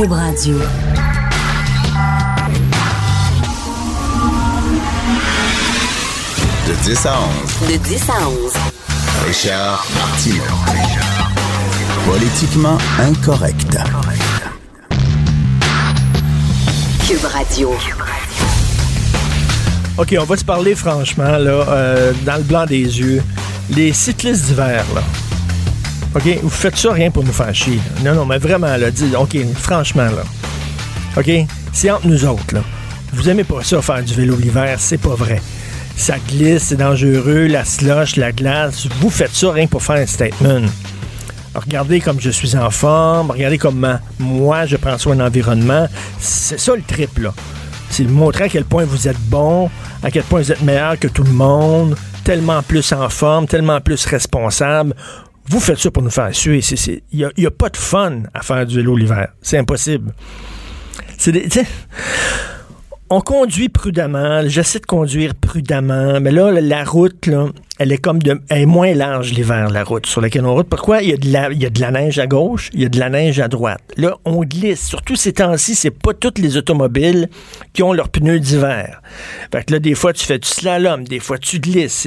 Cube Radio. De 10 à 11. De 10 à 11. Richard Martineau. Politiquement incorrect. Cube Radio. OK, on va se parler franchement, là, euh, dans le blanc des yeux. Les cyclistes d'hiver, là. OK, vous faites ça rien pour nous faire chier. Non, non, mais vraiment, là, dis, OK, franchement, là. OK, c'est entre nous autres, là. Vous aimez pas ça, faire du vélo l'hiver, c'est pas vrai. Ça glisse, c'est dangereux, la slush, la glace. Vous faites ça rien pour faire un statement. Regardez comme je suis en forme, regardez comment moi je prends soin de l'environnement. C'est ça le trip, là. C'est de montrer à quel point vous êtes bon, à quel point vous êtes meilleur que tout le monde, tellement plus en forme, tellement plus responsable. Vous faites ça pour nous faire suer. Il n'y a, pas de fun à faire du vélo l'hiver. C'est impossible. C'est des. on conduit prudemment. J'essaie de conduire prudemment. Mais là, la route, elle est comme de, elle est moins large l'hiver, la route sur laquelle on route. Pourquoi? Il y, a de la, il y a de la neige à gauche, il y a de la neige à droite. Là, on glisse. Surtout ces temps-ci, c'est pas toutes les automobiles qui ont leurs pneus d'hiver. Fait que là, des fois, tu fais du slalom, des fois, tu glisses.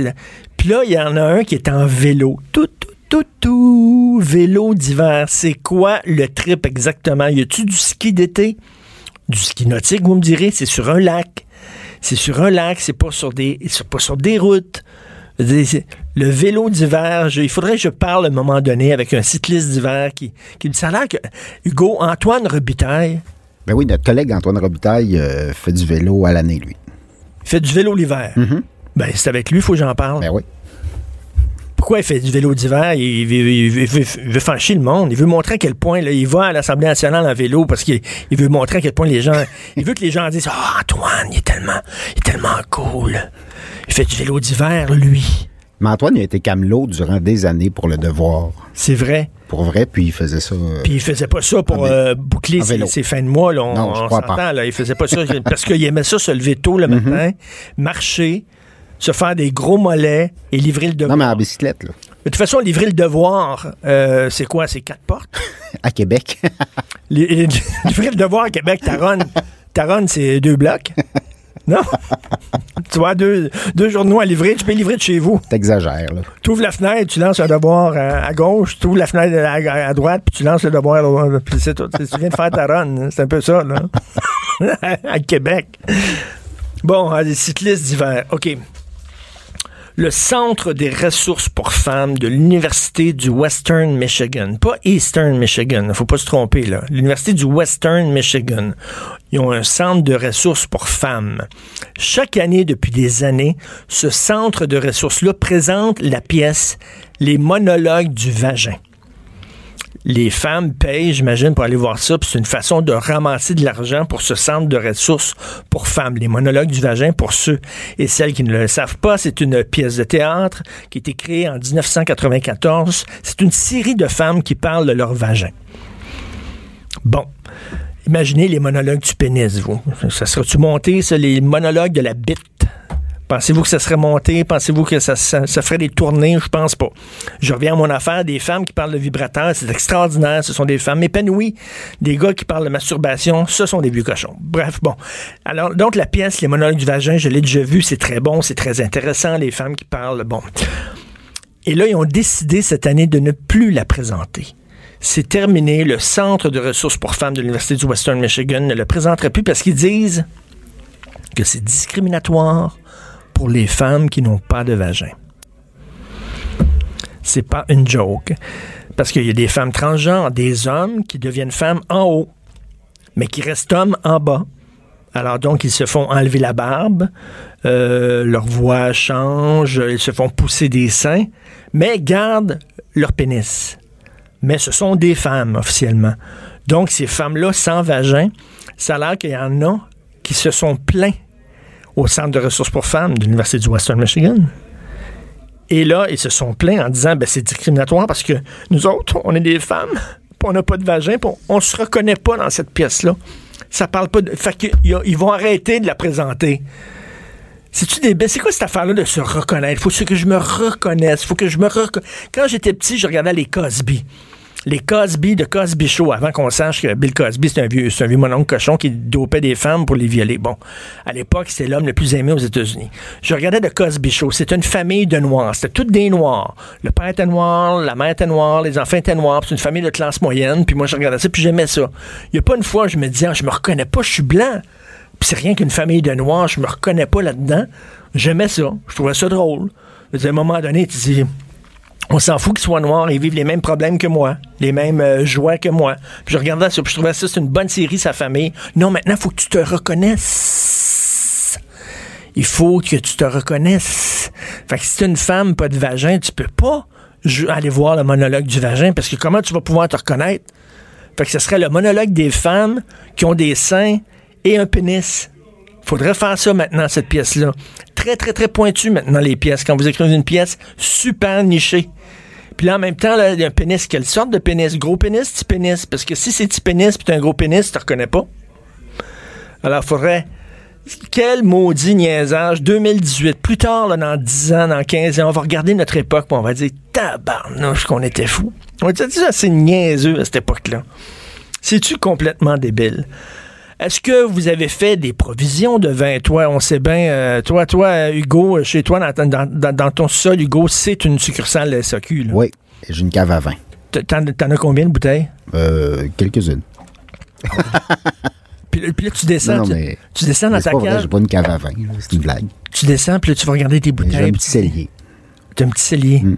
Puis là, il y en a un qui est en vélo. Tout, tout, tout. Vélo d'hiver. C'est quoi le trip exactement? Y a-tu du ski d'été? Du ski nautique, vous me direz, c'est sur un lac. C'est sur un lac, c'est pas sur des, c'est pas sur des routes. Le vélo d'hiver, il faudrait que je parle à un moment donné avec un cycliste d'hiver qui, qui me dit ça a l'air que Hugo Antoine Robitaille Ben oui, notre collègue Antoine Robitaille euh, fait du vélo à l'année, lui. fait du vélo l'hiver. Ben, c'est avec lui, il faut que j'en parle. Ben oui. Pourquoi il fait du vélo d'hiver? Il, veut- il veut- il veut- il veut faire chier le monde. Il veut montrer à quel point là, il va à l'Assemblée nationale en vélo parce qu'il il veut montrer à quel point les gens. Il veut que les gens disent Ah, Antoine, il est tellement, il est tellement cool. Il fait du vélo d'hiver, lui. Mais Antoine, il a été camelot durant des années pour le devoir. C'est vrai. Pour vrai, puis il faisait ça. euh, Puis il faisait pas ça pour euh, boucler ses, fins de mois. Là, on, Non, je on crois s'entend, pas. Là, il faisait pas ça parce qu'il aimait ça se lever tôt le matin, marcher, se faire des gros mollets et livrer le devoir. Non, mais en bicyclette, là. De toute façon, livrer le devoir, euh, c'est quoi? C'est quatre portes? À Québec. Li- li- livrer le devoir à Québec, Taronne. Taronne, c'est deux blocs. Non? tu vois, deux, deux journaux à livrer, tu peux livrer de chez vous. T'exagères, là. Tu ouvres la fenêtre, tu lances un devoir à, à gauche, tu ouvres la fenêtre à, à- droite, puis tu lances le devoir à droite. Puis c'est tout. Tu viens de faire Taronne. C'est un peu ça, là. à Québec. Bon, les cyclistes d'hiver. OK. Le Centre des ressources pour femmes de l'Université du Western Michigan. Pas Eastern Michigan, faut pas se tromper, là. L'Université du Western Michigan. Ils ont un centre de ressources pour femmes. Chaque année, depuis des années, ce centre de ressources-là présente la pièce Les monologues du vagin les femmes payent, j'imagine, pour aller voir ça. C'est une façon de ramasser de l'argent pour ce centre de ressources pour femmes. Les monologues du vagin, pour ceux et celles qui ne le savent pas, c'est une pièce de théâtre qui a été créée en 1994. C'est une série de femmes qui parlent de leur vagin. Bon. Imaginez les monologues du pénis, vous. Ça serait-tu monté, ça, les monologues de la bite? Pensez-vous que ça serait monté? Pensez-vous que ça, ferait des tournées? Je pense pas. Je reviens à mon affaire, des femmes qui parlent de vibrateur, c'est extraordinaire. Ce sont des femmes épanouies. Des gars qui parlent de masturbation, ce sont des vieux cochons. Bref, bon. Alors, donc, la pièce, les monologues du vagin, je l'ai déjà vu, c'est très bon, c'est très intéressant, les femmes qui parlent, bon. Et là, ils ont décidé cette année de ne plus la présenter. C'est terminé. Le Centre de ressources pour femmes de l'Université du Western Michigan ne le présenterait plus parce qu'ils disent que c'est discriminatoire pour les femmes qui n'ont pas de vagin. C'est pas une joke. Parce qu'il y a des femmes transgenres, des hommes qui deviennent femmes en haut, mais qui restent hommes en bas. Alors donc, ils se font enlever la barbe, euh, leur voix change, ils se font pousser des seins, mais gardent leur pénis. Mais ce sont des femmes officiellement. Donc, ces femmes-là sans vagin, ça a l'air qu'il y en a qui se sont plaints au Centre de ressources pour femmes de l'Université du Western Michigan. Et là, ils se sont plaints en disant ben, c'est discriminatoire parce que nous autres, on est des femmes, on n'a pas de vagin, on ne se reconnaît pas dans cette pièce-là. Ça parle pas de. Fait qu'ils ils vont arrêter de la présenter. C'est quoi cette affaire-là de se reconnaître? Faut que je me reconnaisse. Faut que je me Quand j'étais petit, je regardais les Cosby. Les Cosby de Cosby Show, avant qu'on sache que Bill Cosby, c'est un vieux, c'est un vieux mononcle cochon qui dopait des femmes pour les violer. Bon, à l'époque, c'était l'homme le plus aimé aux États-Unis. Je regardais de Cosby Show. C'était une famille de noirs. C'était toutes des noirs. Le père était noir, la mère était noire, les enfants étaient noirs. C'est une famille de classe moyenne. Puis moi, je regardais ça, puis j'aimais ça. Il y a pas une fois, je me disais, ah, je me reconnais pas, je suis blanc. Puis c'est rien qu'une famille de noirs, je me reconnais pas là-dedans. J'aimais ça. Je trouvais ça drôle. À un moment donné, tu dis, on s'en fout qu'ils soient noirs, ils vivent les mêmes problèmes que moi, les mêmes euh, joies que moi. Puis je regardais ça, puis je trouvais ça, c'est une bonne série, sa famille. Non, maintenant, il faut que tu te reconnaisses. Il faut que tu te reconnaisses. Fait que si t'es une femme, pas de vagin, tu peux pas aller voir le monologue du vagin, parce que comment tu vas pouvoir te reconnaître? Fait que ce serait le monologue des femmes qui ont des seins et un pénis. Faudrait faire ça maintenant, cette pièce-là. Très, très, très pointu maintenant, les pièces. Quand vous écrivez une pièce, super nichée. Puis là, en même temps, il y a un pénis. Quelle sorte de pénis? Gros pénis, petit pénis? Parce que si c'est petit pénis puis t'as un gros pénis, tu reconnais pas. Alors, faudrait... Quel maudit niaisage. 2018. Plus tard, dans 10 ans, dans 15 ans, on va regarder notre époque puis on va dire tabarnouche qu'on était fous. On dire ça, c'est niaiseux à cette époque-là. C'est-tu complètement débile? Est-ce que vous avez fait des provisions de vin? Toi, on sait bien, euh, toi, toi, euh, Hugo, chez toi, dans, dans- dans- dans ton sol, Hugo, c'est une succursale de SAQ. là. Oui, j'ai une cave à vin. T'en, t'en as combien de bouteilles? Euh, quelques-unes. Puis, là- puis là, tu descends, Non, mais- tu descends dans ta cave, j'ai pas une cave à vin. là, C'est une blague. tu descends, puis là, tu vas regarder tes J'ai bouteilles. un puis petit cellier. T'as un petit cellier. Mm.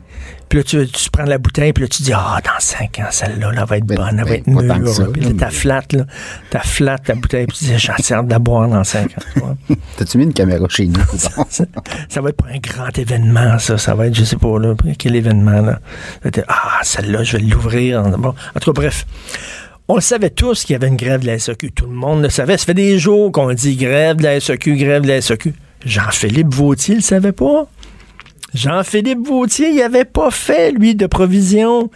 Puis là, tu, tu prends la bouteille, puis là, tu dis, ah, dans 5 ans, celle-là, là, va être Ben, bonne, elle va ben, être pas mûre. ça, Puis là, t'as mais- flatte, là. T'as flatte ta bouteille, puis tu dis, j'en sers de la boire dans 5 ans. T'as-tu mis une caméra chez nous? ça, ça va être pour un grand événement, ça. Ça va être, je sais pas, là, quel événement, là. Ah, celle-là, je vais l'ouvrir. Bon, en tout cas, bref. On le savait tous qu'il y avait une grève de la SAQ. Tout le monde le savait. Ça fait des jours qu'on dit grève de la SAQ, grève de la SAQ. Jean-Philippe Vautier le savait pas? Jean-Philippe Vautier, il avait pas fait, lui, de provision.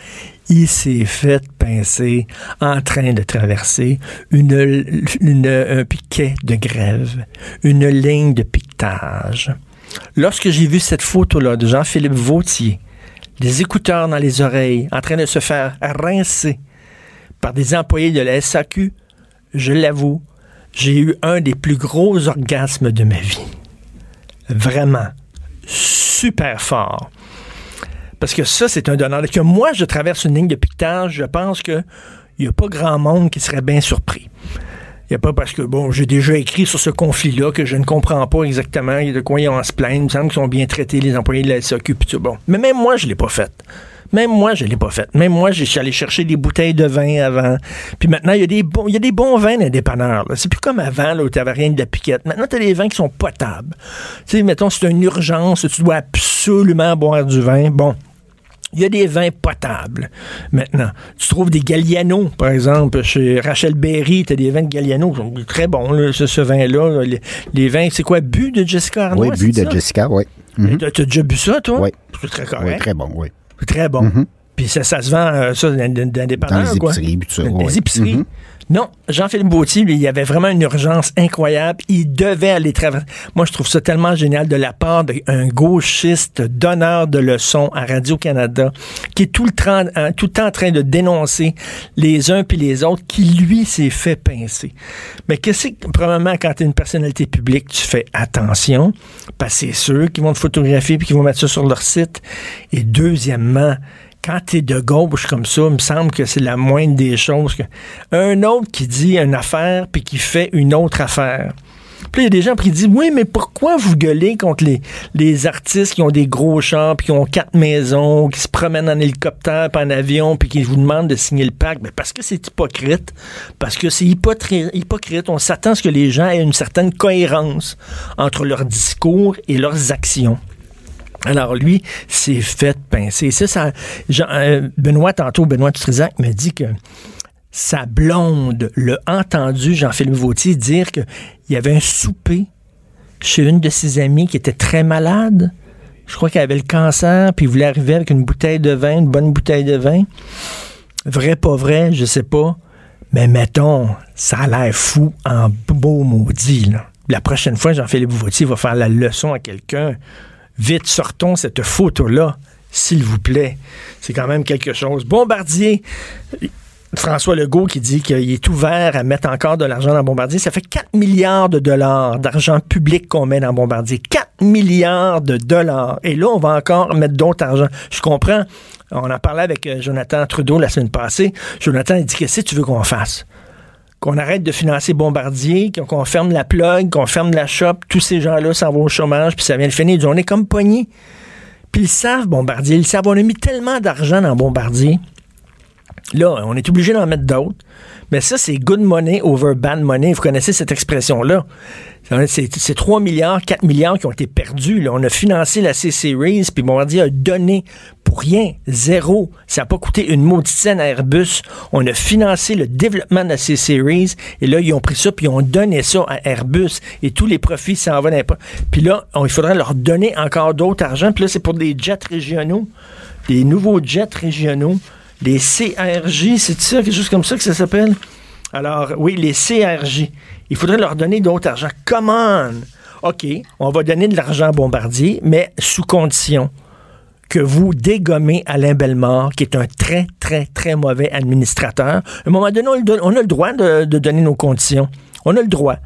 Il s'est fait pincer en train de traverser une, une- un piquet de grève, une ligne de piquetage. Lorsque j'ai vu cette photo-là de Jean-Philippe Vautier, des écouteurs dans les oreilles, en train de se faire rincer par des employés de la SAQ, je l'avoue, j'ai eu un des plus gros orgasmes de ma vie. Vraiment. Super fort. Parce que ça, c'est un donneur. Que moi, je traverse une ligne de piquetage, je pense que il n'y a pas grand monde qui serait bien surpris. Il n'y a pas parce que, bon, j'ai déjà écrit sur ce conflit-là que je ne comprends pas exactement de quoi ils ont se plaindre. Il me semble qu'ils sont bien traités, les employés de la SAQ, tout. Bon. Mais même moi, je ne l'ai pas fait. Même moi, je ne l'ai pas fait. Même moi, je suis allé chercher des bouteilles de vin avant. Puis maintenant, il y a des bons, il y a des bons vins dans les. C'est plus comme avant, là, où tu n'avais rien de la piquette. Maintenant, tu as des vins qui sont potables. Tu sais, mettons, c'est une urgence, tu dois absolument boire du vin. Bon. Il y a des vins potables maintenant. Tu trouves des Galliano, par exemple, chez Rachel Berry, tu as des vins de Galliano qui sont très bons, là, ce, ce vin-là. Les, les vins, c'est quoi, bu de Jessica Arnois? Oui, bu c'est de ça? Jessica, oui. Mhm. T'as t'as déjà bu ça, toi? Oui. C'est très Oui, très bon, oui. Très bon. Mhm. Puis ça, ça se vend, euh, ça, dans, dans- des Dans dépanneurs, les quoi. épiceries, puis tout ça. Dans ouais. les épiceries. Mhm. Non, Jean-Philippe Bautier, lui, il y avait vraiment une urgence incroyable. Il devait aller travailler. Moi, je trouve ça tellement génial de la part d'un gauchiste donneur de leçons à Radio-Canada qui est tout le, temps, hein, tout le temps en train de dénoncer les uns puis les autres, qui, lui, s'est fait pincer. Mais qu'est-ce que, probablement, quand tu es une personnalité publique, tu fais attention, parce c'est ceux qui vont te photographier puis qui vont mettre ça sur leur site. Et deuxièmement, quand tu es de gauche comme ça, il me semble que c'est la moindre des choses. Que un autre qui dit une affaire puis qui fait une autre affaire. Puis il y a des gens qui disent Oui, mais pourquoi vous gueulez contre les, artistes qui ont des gros chars, puis qui ont quatre maisons, qui se promènent en hélicoptère, puis en avion, puis qui vous demandent de signer le pacte? Mais Parce que c'est hypocrite. Parce que c'est hypocrite. On s'attend à ce que les gens aient une certaine cohérence entre leur discours et leurs actions. Alors lui, s'est fait pincer. Ça, ça euh, Benoît, tantôt, Benoît Trisac me dit que sa blonde l'a entendu, Jean-Philippe Vautier, dire qu'il y avait un souper chez une de ses amies qui était très malade. Je crois qu'elle avait le cancer, puis il voulait arriver avec une bouteille de vin, une bonne bouteille de vin. Vrai, pas vrai, je sais pas. Mais mettons, ça a l'air fou en beau maudit. La prochaine fois, Jean-Philippe Vautier va faire la leçon à quelqu'un. Vite, sortons cette photo-là. S'il vous plaît. C'est quand même quelque chose. Bombardier. François Legault qui dit qu'il est ouvert à mettre encore de l'argent dans Bombardier. Ça fait 4 milliards de dollars d'argent public qu'on met dans Bombardier. 4 milliards de dollars. Et là, on va encore mettre d'autres argent. Je comprends. On en parlait avec euh, Jonathan Trudeau la semaine passée. Jonathan a dit Qu'est-ce que tu veux qu'on fasse qu'on arrête de financer Bombardier, qu'on ferme la plug, qu'on ferme la shop, tous ces gens-là s'en vont au chômage, puis ça vient le finir. On est comme poignés. Puis ils savent Bombardier, ils savent, on a mis tellement d'argent dans Bombardier. Là, on est obligé d'en mettre d'autres. Mais ça, c'est good money over bad money. Vous connaissez cette expression-là? C'est 3 milliards, 4 milliards qui ont été perdus. On a financé la C-Series, puis Bombardier a donné pour rien, zéro. Ça n'a pas coûté une maudite scène à Airbus. On a financé le développement de la C-Series, et là, ils ont pris ça, puis ils ont donné ça à Airbus, et tous les profits s'en vont pas. Puis là, il faudrait leur donner encore d'autres argent, puis là, c'est pour des jets régionaux, des nouveaux jets régionaux les CRJ, c'est ça, quelque chose comme ça que ça s'appelle? Alors, oui, les CRJ. Il faudrait leur donner d'autres argent. Comment? OK, on va donner de l'argent à Bombardier, mais sous condition que vous dégommez Alain Bellemare, qui est un très, très, très mauvais administrateur. À un moment donné, on a le droit de donner nos conditions. On a le droit.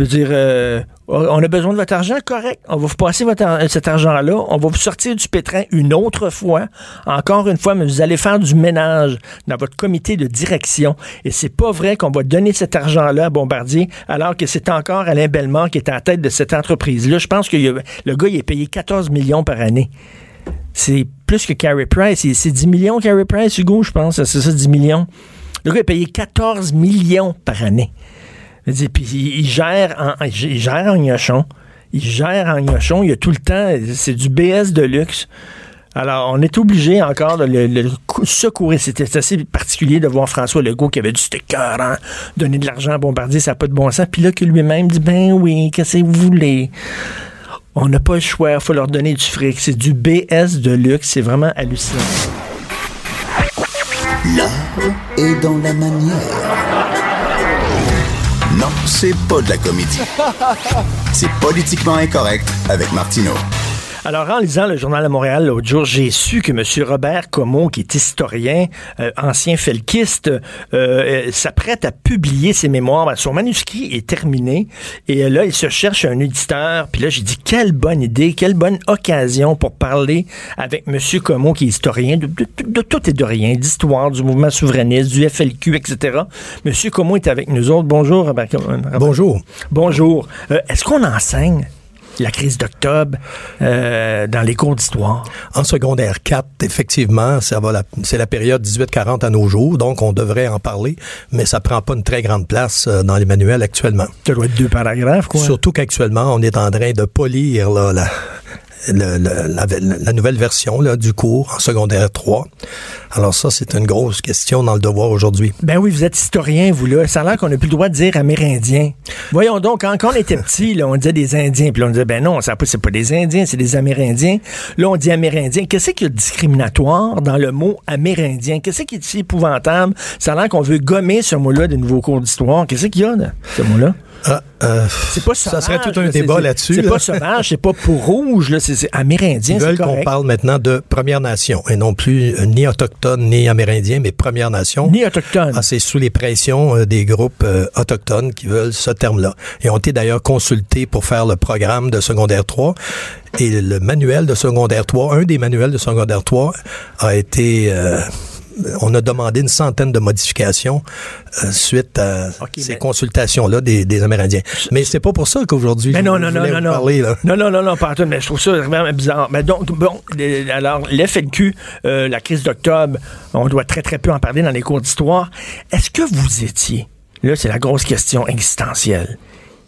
Je veux dire, euh, on a besoin de votre argent, correct. On va vous passer cet argent-là. On va vous sortir du pétrin une autre fois. Encore une fois, mais vous allez faire du ménage dans votre comité de direction. Et c'est pas vrai qu'on va donner cet argent-là à Bombardier alors que c'est encore Alain Bellemare qui est à la tête de cette entreprise-là. Je pense que le gars, il est payé 14 millions par année. C'est plus que Carey Price. C'est 10 millions, Carey Price, Hugo, je pense. C'est ça, 10 millions. Le gars est payé 14 millions par année. Il, gère en, il gère en gnochon. Il gère en gnochon. Il y a tout le temps. C'est du BS de luxe. Alors, on est obligé encore de le, secourir. C'était assez particulier de voir François Legault qui avait du sticker, hein, donner de l'argent à Bombardier, ça n'a pas de bon sens. Puis là, que lui-même dit, ben oui, qu'est-ce que vous voulez? On n'a pas le choix, il faut leur donner du fric. C'est du BS de luxe, c'est vraiment hallucinant. L'art est dans la manière. C'est pas de la comédie. C'est politiquement incorrect avec Martineau. Alors, en lisant le Journal de Montréal l'autre jour, j'ai su que M. Robert Comeau, qui est historien, euh, ancien felkiste, euh, euh, s'apprête à publier ses mémoires. Son manuscrit est terminé et là, il se cherche un éditeur. Puis là, j'ai dit, quelle bonne idée, quelle bonne occasion pour parler avec M. Comeau, qui est historien de, tout et de rien, d'histoire, du mouvement souverainiste, du FLQ, etc. M. Comeau est avec nous autres. Bonjour, Robert. Bonjour. Bonjour. Est-ce qu'on enseigne? La crise d'octobre euh, dans les cours d'histoire? En secondaire 4, effectivement, ça va c'est la période 1840 à nos jours, donc on devrait en parler, mais ça prend pas une très grande place euh, dans les manuels actuellement. Ça doit être deux paragraphes, quoi. Surtout qu'actuellement, on est en train de polir là, la, la, nouvelle version du cours en secondaire 3. Alors ça, c'est une grosse question dans le devoir aujourd'hui. Ben oui, vous êtes historien, vous là. Ça a l'air qu'on n'a plus le droit de dire Amérindiens. Voyons donc, quand, on était petit, on disait des Indiens, puis on disait, ben non, ça c'est pas des Indiens, c'est des Amérindiens. Là, on dit Amérindiens. Qu'est-ce qu'il y a de discriminatoire dans le mot Amérindien? Qu'est-ce qui est si épouvantable? Ça a l'air qu'on veut gommer ce mot-là des nouveaux cours d'histoire. Qu'est-ce qu'il y a, là, ce mot-là? Ah, euh, c'est pas ça serait tout un débat là-dessus. C'est pas sauvage, c'est pas pour rouge, c'est amérindien. Ils veulent qu'on parle maintenant de Première Nation et non plus euh, ni autochtone ni amérindien, mais Première Nation. Ni autochtone. Ah, c'est sous les pressions euh, des groupes autochtones qui veulent ce terme-là. Et ont été d'ailleurs consultés pour faire le programme de secondaire 3. Et le manuel de secondaire 3, un des manuels de secondaire 3 a été on a demandé une centaine de modifications euh, suite à ces consultations-là des, Amérindiens. Mais c'est pas pour ça qu'aujourd'hui, je non, non, non, non, parler, là. non, non, non, non, pas mais je trouve ça vraiment bizarre. Mais donc, bon, alors, l'FLQ, euh, la crise d'octobre, on doit très, très peu en parler dans les cours d'histoire. Est-ce que vous étiez, là, c'est la grosse question existentielle,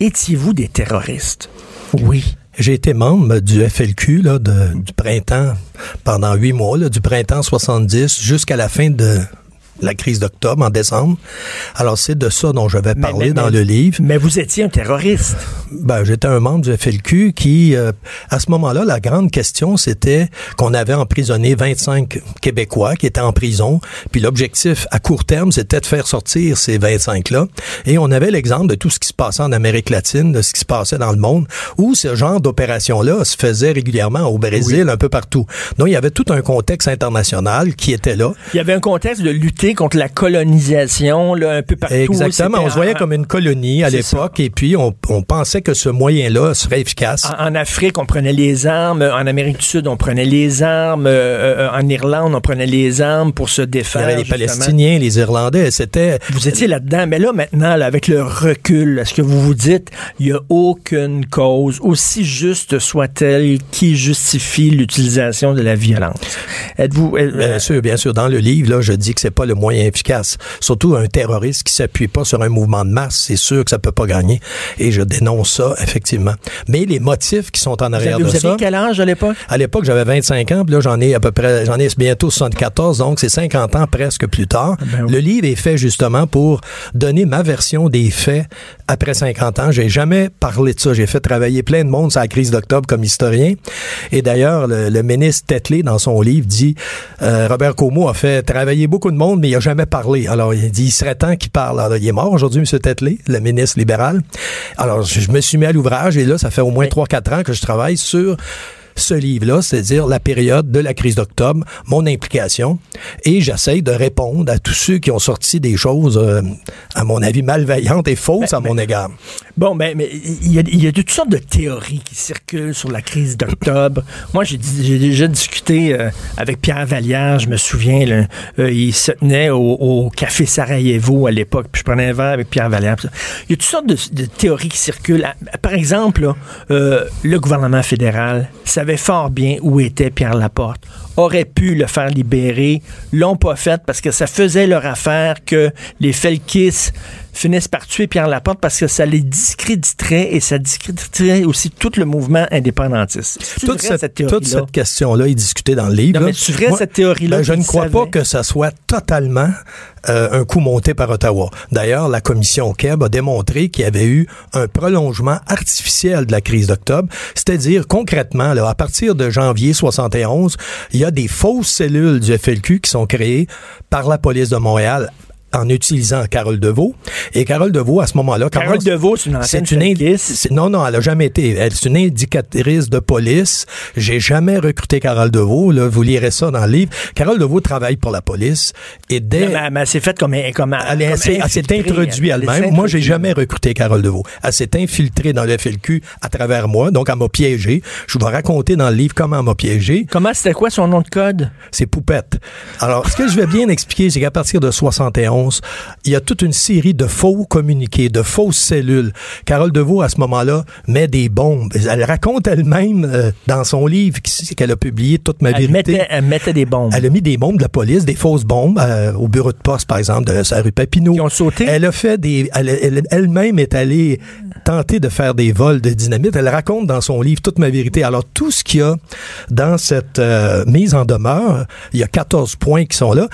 étiez-vous des terroristes? Oui. J'ai été membre du FLQ là, du printemps pendant huit mois, du printemps 70 jusqu'à la fin de la crise d'octobre en décembre. Alors c'est de ça dont je vais parler dans le livre. Mais vous étiez un terroriste. Ben, j'étais un membre du FLQ qui, euh, à ce moment-là, la grande question, c'était qu'on avait emprisonné 25 Québécois qui étaient en prison. Puis l'objectif à court terme, c'était de faire sortir ces 25-là. Et on avait l'exemple de tout ce qui se passait en Amérique latine, de ce qui se passait dans le monde, où ce genre d'opération-là se faisait régulièrement au Brésil, un peu partout. Donc, il y avait tout un contexte international qui était là. Il y avait un contexte de lutter contre la colonisation, là, un peu partout. Exactement. On se voyait comme une colonie à l'époque et puis on, on pensait que ce moyen-là serait efficace. En, en Afrique, on prenait les armes. En Amérique du Sud, on prenait les armes. Euh, euh, en Irlande, on prenait les armes pour se Il y avait les justement. Palestiniens, les Irlandais. C'était Vous étiez là-dedans, mais là, maintenant, là, avec le recul, est-ce que vous vous dites, il n'y a aucune cause, aussi juste soit-elle, qui justifie l'utilisation de la violence? Êtes-vous... euh, Bien sûr, bien sûr. Dans le livre, là, je dis que c'est pas le moyen efficace. Surtout un terroriste qui s'appuie pas sur un mouvement de masse, c'est sûr que ça peut pas gagner. Et je dénonce ça, effectivement. Mais les motifs qui sont en vous arrière avez, de vous ça. avez quel âge à l'époque? À l'époque, j'avais 25 ans, puis là, j'en ai à peu près, j'en ai bientôt 74, donc c'est 50 ans presque plus tard. Ben oui. Le livre est fait justement pour donner ma version des faits après 50 ans. J'ai jamais parlé de ça. J'ai fait travailler plein de monde sur la crise d'octobre comme historien. Et d'ailleurs, le, le ministre Tetley, dans son livre, dit, euh, Robert Como a fait travailler beaucoup de monde, mais il a jamais parlé. Alors, il dit, il serait temps qu'il parle. Alors, il est mort aujourd'hui, M. Tetley, le ministre libéral. Alors, je, je me suis mis à l'ouvrage et là, ça fait au moins 3-4 ans que je travaille sur ce livre-là, c'est-à-dire la période de la crise d'octobre, mon implication, et j'essaye de répondre à tous ceux qui ont sorti des choses, euh, à mon avis, malveillantes et fausses à mon égard. Bon, ben, mais il y, a, il y a toutes sortes de théories qui circulent sur la crise d'octobre. Moi, j'ai déjà discuté euh, avec Pierre Vallière, je me souviens, là, euh, il se tenait au, au Café Sarajevo à l'époque, puis je prenais un verre avec Pierre Vallière. Il y a toutes sortes de, de théories qui circulent. Par exemple, là, le gouvernement fédéral savait fort bien où était Pierre Laporte, aurait pu le faire libérer, l'ont pas fait parce que ça faisait leur affaire que les Felkis finissent par tuer Pierre Laporte parce que ça les discréditerait et ça discréditerait aussi tout le mouvement indépendantiste. Toute cette, théorie-là? toute cette question-là est discutée dans le livre. Non, mais vrai, Moi, cette théorie-là ben, je ne crois pas que ça soit totalement euh, un coup monté par Ottawa. D'ailleurs, la commission Keb a démontré qu'il y avait eu un prolongement artificiel de la crise d'octobre. C'est-à-dire, concrètement, là, à partir de janvier 71, il y a des fausses cellules du FLQ qui sont créées par la police de Montréal en utilisant Carole Deveau. Et Carole Deveau, à ce moment-là... Carole Deveau, c'est une ancienne une indi- Non, non, elle a jamais été. Elle, c'est une indicatrice de police. J'ai jamais recruté Carole Deveau. Là, vous lirez ça dans le livre. Carole Deveau travaille pour la police. Et dès... Mais elle s'est faite comme, comme, Elle, est- elle s'est- elle introduite Elle elle-même. Moi, j'ai jamais recruté Carole Deveau. Elle s'est infiltrée dans le FLQ à travers moi, donc elle m'a piégé. Je vous vais raconter dans le livre comment elle m'a piégé. Comment, c'était quoi son nom de code? C'est Poupette. Alors, ce que je vais bien expliquer, c'est qu'à partir de 71, il y a toute une série de faux communiqués, de fausses cellules. Carole Deveau, à ce moment-là, met des bombes. Elle raconte elle-même euh, dans son livre qu'elle a publié toute ma Elle vérité. mettait, elle mettait des bombes. Elle a mis des bombes de la police, des fausses bombes euh, au bureau de poste, par exemple, de la rue Papineau. Qui ont sauté? Elle a fait des. Elle, elle- elle-même est allée tenter de faire des vols de dynamite. Elle raconte dans son livre toute ma vérité. Alors tout ce qu'il y a dans cette euh, mise en demeure, il y a 14 points qui sont là.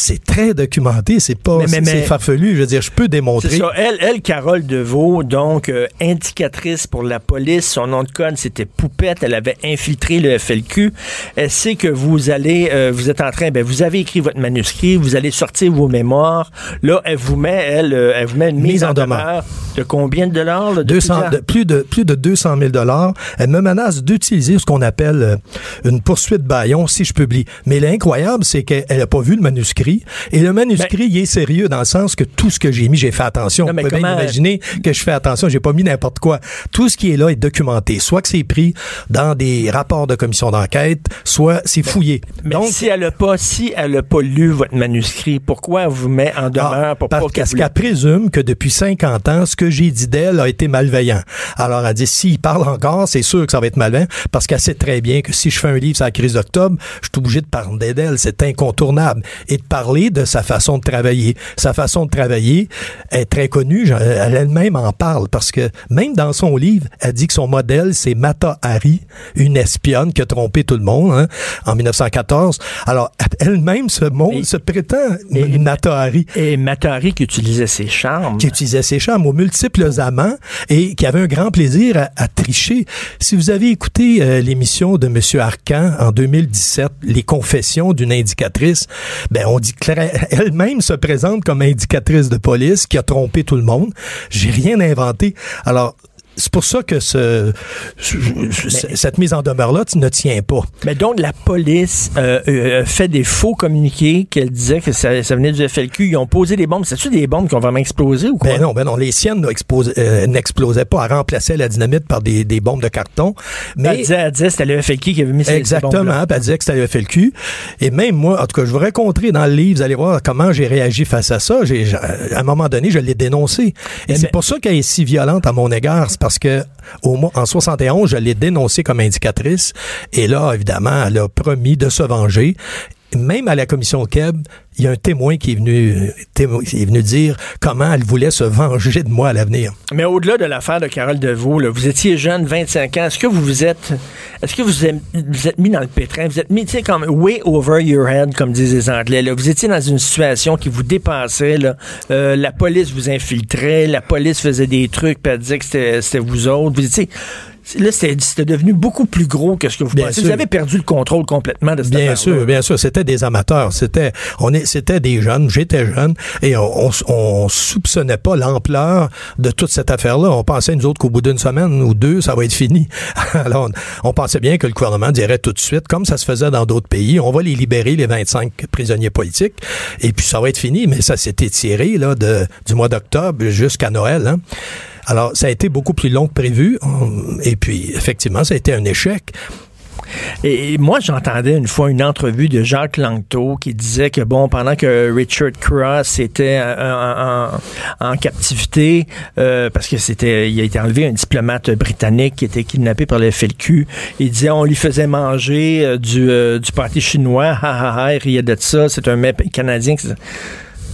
C'est très documenté, c'est pas Mais- farfelu. Je veux dire, je peux C'est démontrer. ça. Elle, elle, Carole Deveau, donc euh, indicatrice pour la police, son nom de code c'était Poupette. Elle avait infiltré le FLQ. Elle sait que vous allez, euh, vous êtes en train, ben vous avez écrit votre manuscrit, vous allez sortir vos mémoires. Là, elle vous met, elle, euh, elle vous met une mise, en demeure de combien de dollars là, de 200, plusieurs- de, plus de plus de 200 000 dollars. Elle me menace d'utiliser ce qu'on appelle une poursuite baillon si je publie. Mais l'incroyable, c'est qu'elle n'a pas vu le manuscrit. Et le manuscrit, il est sérieux dans le sens que tout ce que j'ai mis, j'ai fait attention. Ben- Non, mais Vous pouvez bien imaginer que je fais attention. J'ai pas mis n'importe quoi. Tout ce qui est là est documenté. Soit que c'est pris dans des rapports de commission d'enquête, soit c'est fouillé. Mais Donc, si elle a pas, si elle a pas lu votre manuscrit, pourquoi elle vous met en demeure Ah, pour parce pas qu'elle présume que depuis 50 ans, ce que j'ai dit d'elle a été malveillant. Alors, elle dit, s'il parle encore, c'est sûr que ça va être malveillant, parce qu'elle sait très bien que si je fais un livre sur la crise d'octobre, je suis obligé de parler d'elle. C'est incontournable. Et parler de sa façon de travailler. Sa façon de travailler est très connue. Elle elle-même en parle parce que même dans son livre, elle dit que son modèle, c'est Mata Hari, une espionne qui a trompé tout le monde hein, en 1914. Alors, elle-même se, montre, se prétend Mata Hari Et Matari qui utilisait ses charmes. qui utilisait ses charmes aux multiples amants et qui avait un grand plaisir à, à tricher. Si vous avez écouté euh, l'émission de Monsieur Arcan en 2017, Les confessions d'une indicatrice, ben on elle-même se présente comme indicatrice de police qui a trompé tout le monde. J'ai rien inventé. Alors c'est pour ça que ce, ce- ce- cette mise en demeure-là ne tient pas. Mais donc, la police euh, euh, fait des faux communiqués qu'elle disait que ça, ça venait du FLQ. Ils ont posé des bombes. C'est-tu des bombes qui ont vraiment explosé ou quoi? Ben non, ben non, les siennes euh, n'explosaient pas, elles remplaçaient la dynamite par des, des bombes de carton. Elle Mais disait, elle disait que c'était le FLQ qui avait mis ces- ces Exactement, bombes-là. puis elle disait que c'était le FLQ. Et même moi, en tout cas, je vous raconterai dans le livre, vous allez voir comment j'ai réagi face à ça. J'ai, j'ai- à un moment donné, je l'ai dénoncé. Et Mais- c'est pour ça qu'elle est si violente à mon égard. Parce que au mois, en 71, je l'ai dénoncée comme indicatrice. Et là, évidemment, elle a promis de se venger. Même à la commission Keb, il y a un témoin qui est venu, qui est venu dire comment elle voulait se venger de moi à l'avenir. Mais au-delà de l'affaire de Carole Deveau, là, vous étiez jeune, 25 ans. Est-ce que vous vous êtes, est-ce que vous êtes, vous êtes mis dans le pétrin? Vous êtes mis, tu sais, comme way over your head, comme disent les Anglais. Là. Vous étiez dans une situation qui vous dépassait. Là. Euh, la police vous infiltrait, la police faisait des trucs, puis elle disait que c'était vous autres. Vous étiez, là, c'était devenu beaucoup plus gros que ce que vous Bien pensez. sûr. Vous avez perdu le contrôle complètement de cette Bien sûr, bien sûr, c'était des amateurs, c'était on est c'était des jeunes, j'étais jeune et on, on, on soupçonnait pas l'ampleur de toute cette affaire-là. On pensait nous autres qu'au bout d'une semaine ou deux, ça va être fini. Alors on, on pensait bien que le gouvernement dirait tout de suite, comme ça se faisait dans d'autres pays, on va les libérer les 25 prisonniers politiques et puis ça va être fini. Mais ça s'est étiré là de du mois d'octobre jusqu'à Noël. Hein. Alors, ça a été beaucoup plus long que prévu. Et puis, effectivement, ça a été un échec. Et, moi, j'entendais une fois une entrevue de Jacques Langto qui disait que, bon, pendant que Richard Cross était en, en- en captivité, euh, parce que c'était, il a été enlevé un diplomate britannique qui était kidnappé par le FLQ, il disait on lui faisait manger euh, du, euh, du pâté chinois, ha ha ha, il riait de ça, c'est un mec canadien. qui-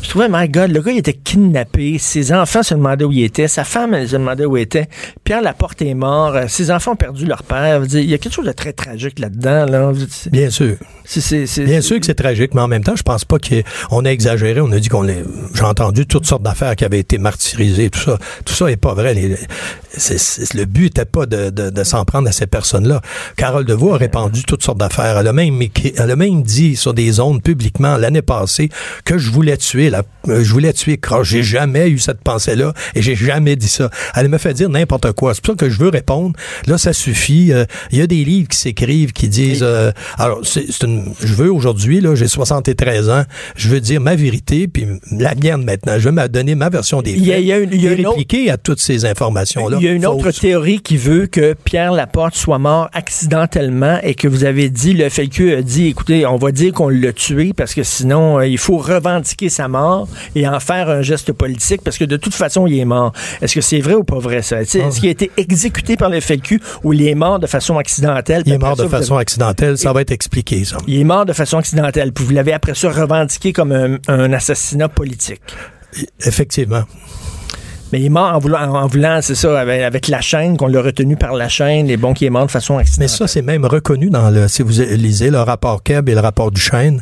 je trouvais, my God, le gars, il était kidnappé. Ses enfants se demandaient où il était. Sa femme, elle se demandait où il était. Pierre Laporte est mort. Euh, Ses enfants ont perdu leur père. Dire, Il y a quelque chose de très tragique là-dedans. Là. Bien sûr. Bien sûr que c'est tragique, mais en même temps, je pense pas qu'on a exagéré. On a dit qu'on est. J'ai entendu toutes sortes d'affaires qui avaient été martyrisées, tout ça. Tout ça est pas vrai. Les- le but n'était pas de, de- de s'en prendre à ces personnes-là. Carole Deveau a répandu toutes sortes d'affaires. Elle a même elle a même dit sur des ondes publiquement l'année passée que je voulais tuer la, euh, je voulais tuer. J'ai jamais eu cette pensée-là et j'ai jamais dit ça. Elle me fait dire n'importe quoi. C'est pour ça que je veux répondre. Là, ça suffit. Euh, Il y a des livres qui s'écrivent qui disent. euh, alors, c'est une. Je veux aujourd'hui là, j'ai 73 ans. Je veux dire ma vérité puis la mienne maintenant. Je veux me donner ma version des faits. Il y a- il y a une- y a autre- répliquer à toutes ces informations-là. Il y a une autre théorie qui veut que Pierre Laporte soit mort accidentellement et que vous avez dit, le FLQ a dit, écoutez, on va dire qu'on l'a tué parce que sinon, euh, il faut revendiquer sa mort et en faire un geste politique parce que de toute façon, il est mort. Est-ce que c'est vrai ou pas vrai, ça? Est-ce est-ce qu'il a été exécuté par le FLQ ou il est mort de façon accidentelle? Il est mort ça, de avez- façon accidentelle. Ça va être expliqué, ça. Il est mort de façon accidentelle. Puis vous l'avez après ça revendiqué comme un, un assassinat politique. Effectivement. Mais il est mort en voulant, en voulant c'est ça, avec, avec la chaîne, qu'on l'a retenu par la chaîne, et bon, qui est mort de façon Mais accidentelle. ça, c'est même reconnu dans le, si vous lisez le rapport Keb et le rapport Duchesne,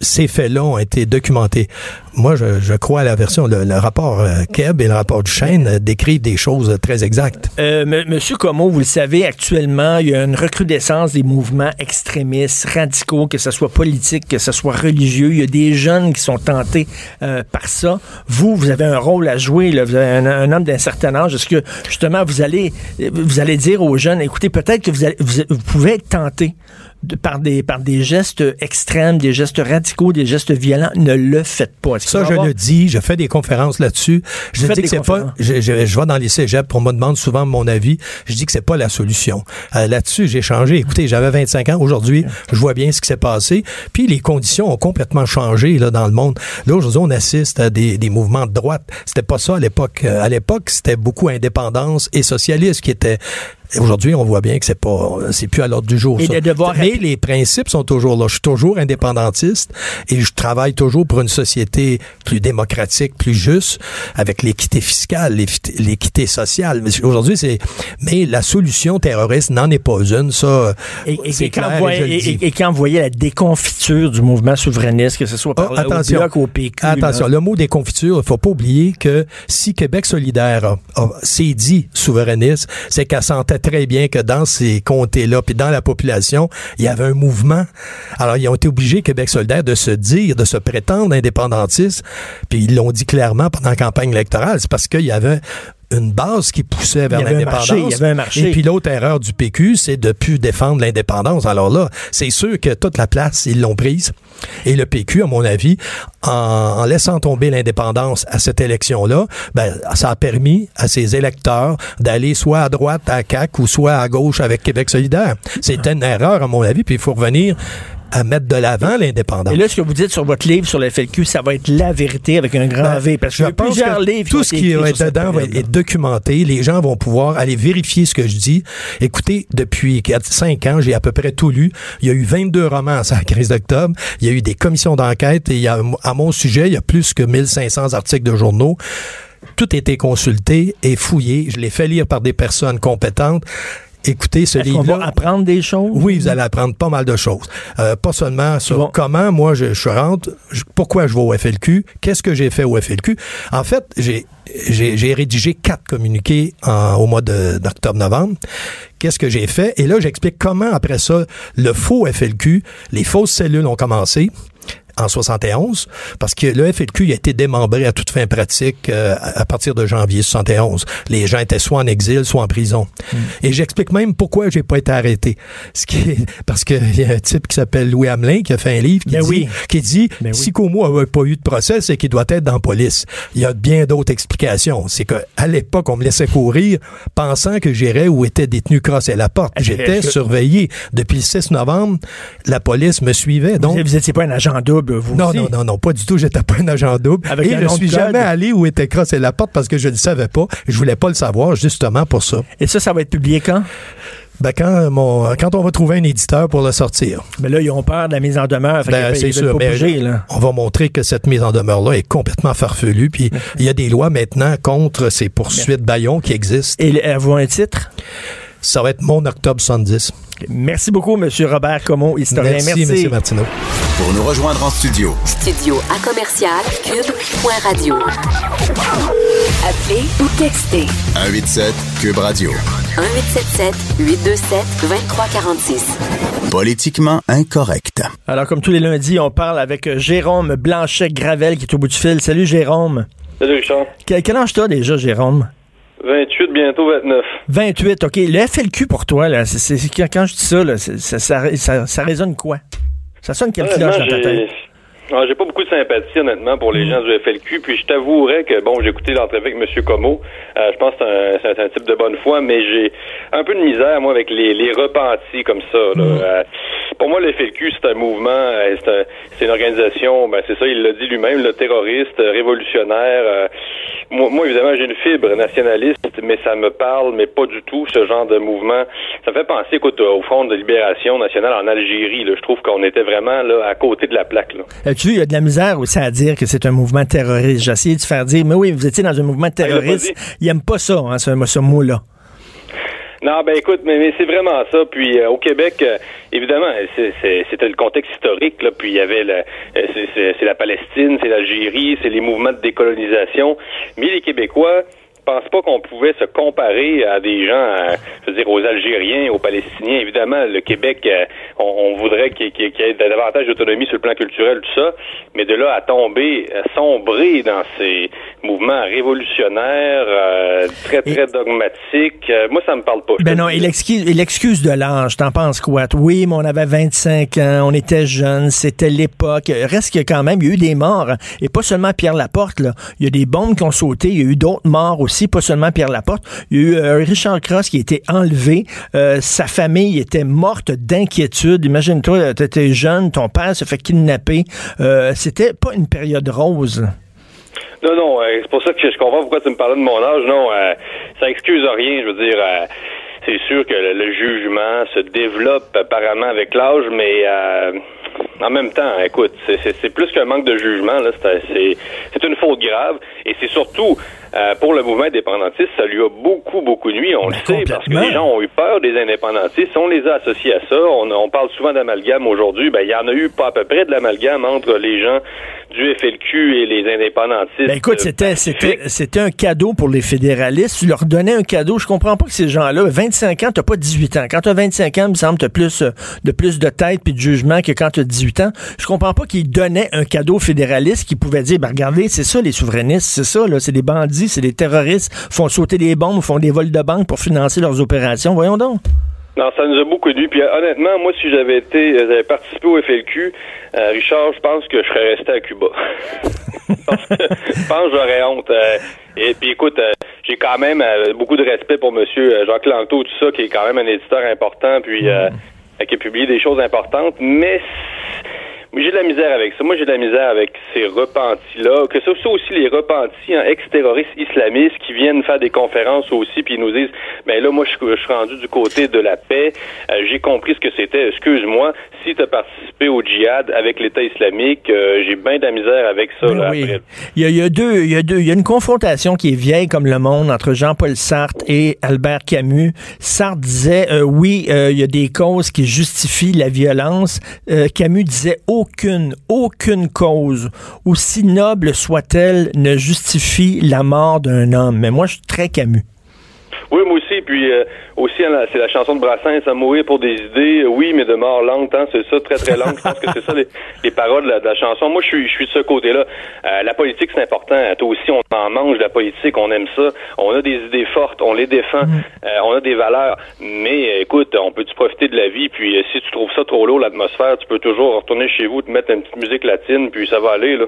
ces faits-là ont été documentés. Moi, je, je crois à la version, le, le rapport euh, Keb et le rapport Duchesne euh, décrivent des choses très exactes. Euh, Monsieur Como, vous le savez, actuellement, il y a une recrudescence des mouvements extrémistes, radicaux, que ce soit politique, que ce soit religieux. Il y a des jeunes qui sont tentés euh, par ça. Vous, vous avez un rôle à jouer. Là. Vous avez un, un homme d'un certain âge. Est-ce que, justement, vous allez, vous allez dire aux jeunes, écoutez, peut-être que vous, allez- vous, vous pouvez être tentés de- par, des, par des gestes extrêmes, des gestes radicaux, des gestes violents. Ne le faites pas. Ça, je avoir- le dis, je fais des conférences là-dessus. Je dis que c'est pas, je, je, je vais dans les cégeps, on me demande souvent mon avis. Je dis que c'est pas la solution. Euh, là-dessus, j'ai changé. Écoutez, j'avais 25 ans. Aujourd'hui, je vois bien ce qui s'est passé. Puis les conditions ont complètement changé là dans le monde. Là, aujourd'hui, on assiste à des, des mouvements de droite. C'était pas ça à l'époque. Euh, À l'époque, c'était beaucoup indépendance et socialisme qui était Aujourd'hui, on voit bien que c'est pas, c'est plus à l'ordre du jour. Et ça. de devoir Mais les principes sont toujours là. Je suis toujours indépendantiste et je travaille toujours pour une société plus démocratique, plus juste, avec l'équité fiscale, l'équité- sociale. Mais aujourd'hui, c'est, mais la solution terroriste n'en est pas une. Ça, Et, et- c'est et quand clair. vous voyez, je le et- dis. et quand vous voyez la déconfiture du mouvement souverainiste, que ce soit par Oh, au attention. Bloc, au PQ. Attention, là. le mot des confitures, il faut pas oublier que si Québec solidaire s'est dit souverainiste, c'est qu'elle très bien que dans ces comtés-là, puis dans la population, il y avait un mouvement. Alors, ils ont été obligés, Québec solidaire, de se dire, de se prétendre indépendantiste, puis ils l'ont dit clairement pendant la campagne électorale. C'est parce qu'il y avait une base qui poussait vers l'indépendance. Et puis l'autre erreur du PQ, c'est de plus défendre l'indépendance. Alors là, c'est sûr que toute la place, ils l'ont prise. Et le PQ, à mon avis, en, en laissant tomber l'indépendance à cette élection-là, ben, ça a permis à ses électeurs d'aller soit à droite à CAC ou soit à gauche avec Québec solidaire. C'était une erreur, à mon avis, puis il faut revenir à mettre de l'avant l'indépendance. Et là, ce que vous dites sur votre livre sur le FLQ, ça va être la vérité avec un grand Ben, V. Parce que je pense plusieurs que livres tout ce qui va être dedans va être documenté. Les gens vont pouvoir aller vérifier ce que je dis. Écoutez, depuis 5 ans, j'ai à peu près tout lu. Il y a eu 22 romans à la crise d'octobre. Il y a eu des commissions d'enquête et il y a, à mon sujet, il y a plus que 1500 articles de journaux. Tout a été consulté et fouillé. Je l'ai fait lire par des personnes compétentes. Écoutez, ce livre va apprendre des choses? oui, vous allez apprendre pas mal de choses. Euh, pas seulement sur Bon. comment moi je, je rentre, je- pourquoi je vais au FLQ, qu'est-ce que j'ai fait au FLQ. En fait, j'ai j'ai rédigé quatre communiqués en- au mois d'octobre-novembre. Qu'est-ce que j'ai fait? Et là, j'explique comment, après ça, le faux FLQ, les fausses cellules ont commencé en 71, parce que le FLQ a été démembré à toute fin pratique euh, à partir de janvier 71. Les gens étaient soit en exil, soit en prison. Et j'explique même pourquoi j'ai pas été arrêté. Ce qui est, parce qu'il y a un type qui s'appelle Louis Hamelin qui a fait un livre qui Ben dit, oui. qui dit Ben oui. si Como n'avait pas eu de procès, c'est qu'il doit être dans la police. Il y a bien d'autres explications. C'est que à l'époque, on me laissait courir pensant que j'irais où était détenu Cross et la porte. Que- J'étais surveillé. Depuis le 6 novembre, la police me suivait. Donc, vous, vous étiez pas un agent double, vous non, aussi? non, non, non, pas du tout. J'étais pas un agent double. Avec et je de suis code. jamais allé où était Cross et la porte parce que je ne savais pas. Je voulais pas le savoir justement pour ça. Et ça, ça va être publié quand? Ben, quand, mon, quand on va trouver un éditeur pour le sortir, Mais là, ils ont peur de la mise en demeure. Ben, c'est sûr. pas mais bouger, là. on va montrer que cette mise en demeure-là est complètement farfelue. Puis il y a des lois maintenant contre ces poursuites baillons qui existent. Et avez-vous un titre? Ça va être mon octobre 70. Merci beaucoup, M. Robert Como, historien. Merci, Merci. M. Martineau. Pour nous rejoindre en studio, Studio à commercial cube.radio. Appelez ou textez 187 Cube Radio. 1877 827 2346. Politiquement incorrect. Alors, comme tous les lundis, on parle avec euh, Jérôme Blanchet-Gravel qui est au bout du fil. Salut, Jérôme. Salut Richard. Quel, quel âge t'as déjà, Jérôme? 28, bientôt 29. 28, OK. Le FLQ pour toi, là, c'est, quand, quand je dis ça, là, ça, ça, ça résonne quoi? Ça sonne quelle cloche dans ta tête? Ah, j'ai pas beaucoup de sympathie, honnêtement, pour les gens du FLQ. Puis je t'avouerais que, bon, j'ai écouté l'entrevue avec M. Como. Euh, je pense que c'est un, type de bonne foi, mais j'ai un peu de misère, moi, avec les, les repentis comme ça. là. Mm. Euh, pour moi, le FLQ, c'est un mouvement, euh, c'est, un- c'est une organisation, ben, c'est ça, il l'a dit lui-même, le terroriste, révolutionnaire. euh, moi, moi, évidemment, j'ai une fibre nationaliste, mais ça me parle, mais pas du tout, ce genre de mouvement. Ça me fait penser, écoute, au Front de libération nationale en Algérie. Là, je trouve qu'on était vraiment là, à côté de la plaque. Là. Il y a de la misère aussi à dire que c'est un mouvement terroriste. J'ai essayé de faire dire, mais oui, vous étiez dans un mouvement pas terroriste. Ils n'aiment pas ça, hein, ce, ce mot-là. Non, ben écoute, mais, mais c'est vraiment ça. Puis euh, au Québec, euh, évidemment, c'était le contexte historique. Là, puis il y avait le, euh, c'est la Palestine, c'est l'Algérie, c'est les mouvements de décolonisation. Mais les Québécois pensent pas qu'on pouvait se comparer à des gens, euh, je veux dire, aux Algériens, aux Palestiniens. Évidemment, le Québec, euh, on, on voudrait qu'il y ait davantage d'autonomie sur le plan culturel, tout ça. Mais de là à tomber, à sombrer dans ces mouvements révolutionnaires, euh, très, très dogmatiques, euh, moi, ça me parle pas. Ben non, et et l'excuse de l'âge, t'en penses quoi? Oui, mais on avait 25 ans, on était jeunes, c'était l'époque. Reste que quand même, il y a eu des morts. Et pas seulement Pierre Laporte, là. Il y a des bombes qui ont sauté, il y a eu d'autres morts aussi, pas seulement Pierre Laporte. Il y a eu euh, Richard Cross qui a été enlevé. Euh, sa famille était morte d'inquiétude. Imagine-toi, t'étais jeune, ton père se fait kidnapper. Euh, c'était pas une période rose. Non, non, c'est pour ça que je comprends pourquoi tu me parlais de mon âge. Non, ça excuse rien. Je veux dire, c'est sûr que le, jugement se développe apparemment avec l'âge, mais en même temps, écoute, c'est plus qu'un manque de jugement, c'est une faute grave, et c'est surtout euh, pour le mouvement indépendantiste, ça lui a beaucoup, beaucoup nuit, on le sait, parce que les gens ont eu peur des indépendantistes, on les a associés à ça, on, on parle souvent d'amalgame aujourd'hui, ben il y en a eu pas à peu près de l'amalgame entre les gens du FLQ et les indépendantistes. Ben écoute, c'était c'était c'était un cadeau pour les fédéralistes. Tu leur donnais un cadeau. Je comprends pas que ces gens-là, 25 ans, t'as pas 18 ans. Quand tu as 25 ans, il me semble t'as plus de plus de tête puis de jugement que quand tu as 18 ans. Je comprends pas qu'ils donnaient un cadeau fédéraliste qui pouvait dire ben regardez, c'est ça les souverainistes, c'est ça là, c'est des bandits, c'est des terroristes, font sauter des bombes, font des vols de banque pour financer leurs opérations. Voyons donc. Non, ça nous a beaucoup dû. Puis honnêtement, moi, si j'avais été, euh, j'avais participé au FLQ, euh, Richard, je pense que je serais resté à Cuba. je pense que j'aurais honte. Euh, et puis écoute, j'ai quand même beaucoup de respect pour Monsieur Jacques Lanto, tout ça, qui est quand même un éditeur important, puis mm. qui a publié des choses importantes. Mais j'ai de la misère avec ça. Moi, j'ai de la misère avec ces repentis-là. Que ce soit aussi les repentis hein, ex-terroristes islamistes qui viennent faire des conférences aussi, puis ils nous disent, ben là, moi, je, suis rendu du côté de la paix. Euh, j'ai compris ce que c'était. Excuse-moi, si tu as participé au djihad avec l'État islamique, euh, j'ai bien de la misère avec ça. Ben oui. Il, y a, il y a deux, il y a deux, il y a une confrontation qui est vieille comme le monde entre Jean-Paul Sartre et Albert Camus. Sartre disait, euh, oui, il y a des causes qui justifient la violence. Camus disait, oh, aucune, aucune cause, aussi noble soit-elle, ne justifie la mort d'un homme. Mais moi, je suis très Camus. Oui, moi aussi. Puis euh, aussi, hein, c'est la chanson de Brassens, à mourir pour des idées. Oui, mais de mort lente, hein, c'est ça, très très lente. Je pense que c'est ça les, paroles de la, chanson. Moi, je suis, je suis de ce côté-là. Euh, la politique, c'est important. Toi aussi, on en mange de la politique, on aime ça. On a des idées fortes, on les défend, mm. euh, on a des valeurs. Mais écoute, on peut-tu profiter de la vie? Puis si tu trouves ça trop lourd, l'atmosphère, tu peux toujours retourner chez vous, te mettre une petite musique latine, puis ça va aller là.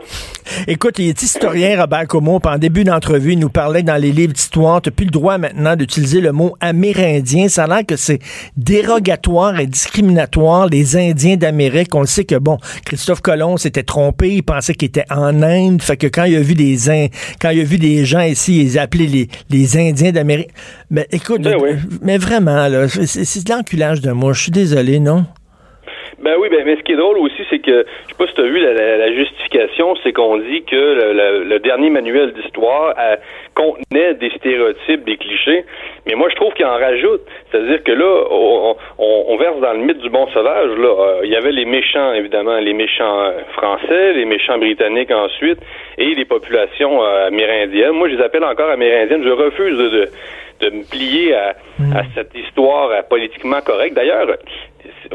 Écoute, il est historien Robert Como. En début d'entrevue, il nous parlait dans les livres d'histoire. Tu n'as plus le droit maintenant le mot amérindien. Ça a l'air que c'est dérogatoire et discriminatoire, les Indiens d'Amérique. On le sait que, bon, Christophe Colomb s'était trompé. Il pensait qu'il était en Inde. Fait que quand il a vu des, quand il a vu des gens ici, il les appelait les, les Indiens d'Amérique. Mais écoute, ben mais vraiment, là, c'est de l'enculage de moi. Je suis désolé, non? Ben oui, ben, mais ce qui est drôle aussi, c'est que, je sais pas si tu as vu la, justification, c'est qu'on dit que le, dernier manuel d'histoire euh, contenait des stéréotypes, des clichés, mais moi je trouve qu'il en rajoute. C'est-à-dire que là, on, verse dans le mythe du bon sauvage, là, euh, il y avait les méchants, évidemment, les méchants français, les méchants britanniques ensuite, et les populations euh, amérindiennes. Moi, je les appelle encore amérindiennes. Je refuse de, de me plier à, à hmm. cette histoire politiquement correcte. D'ailleurs,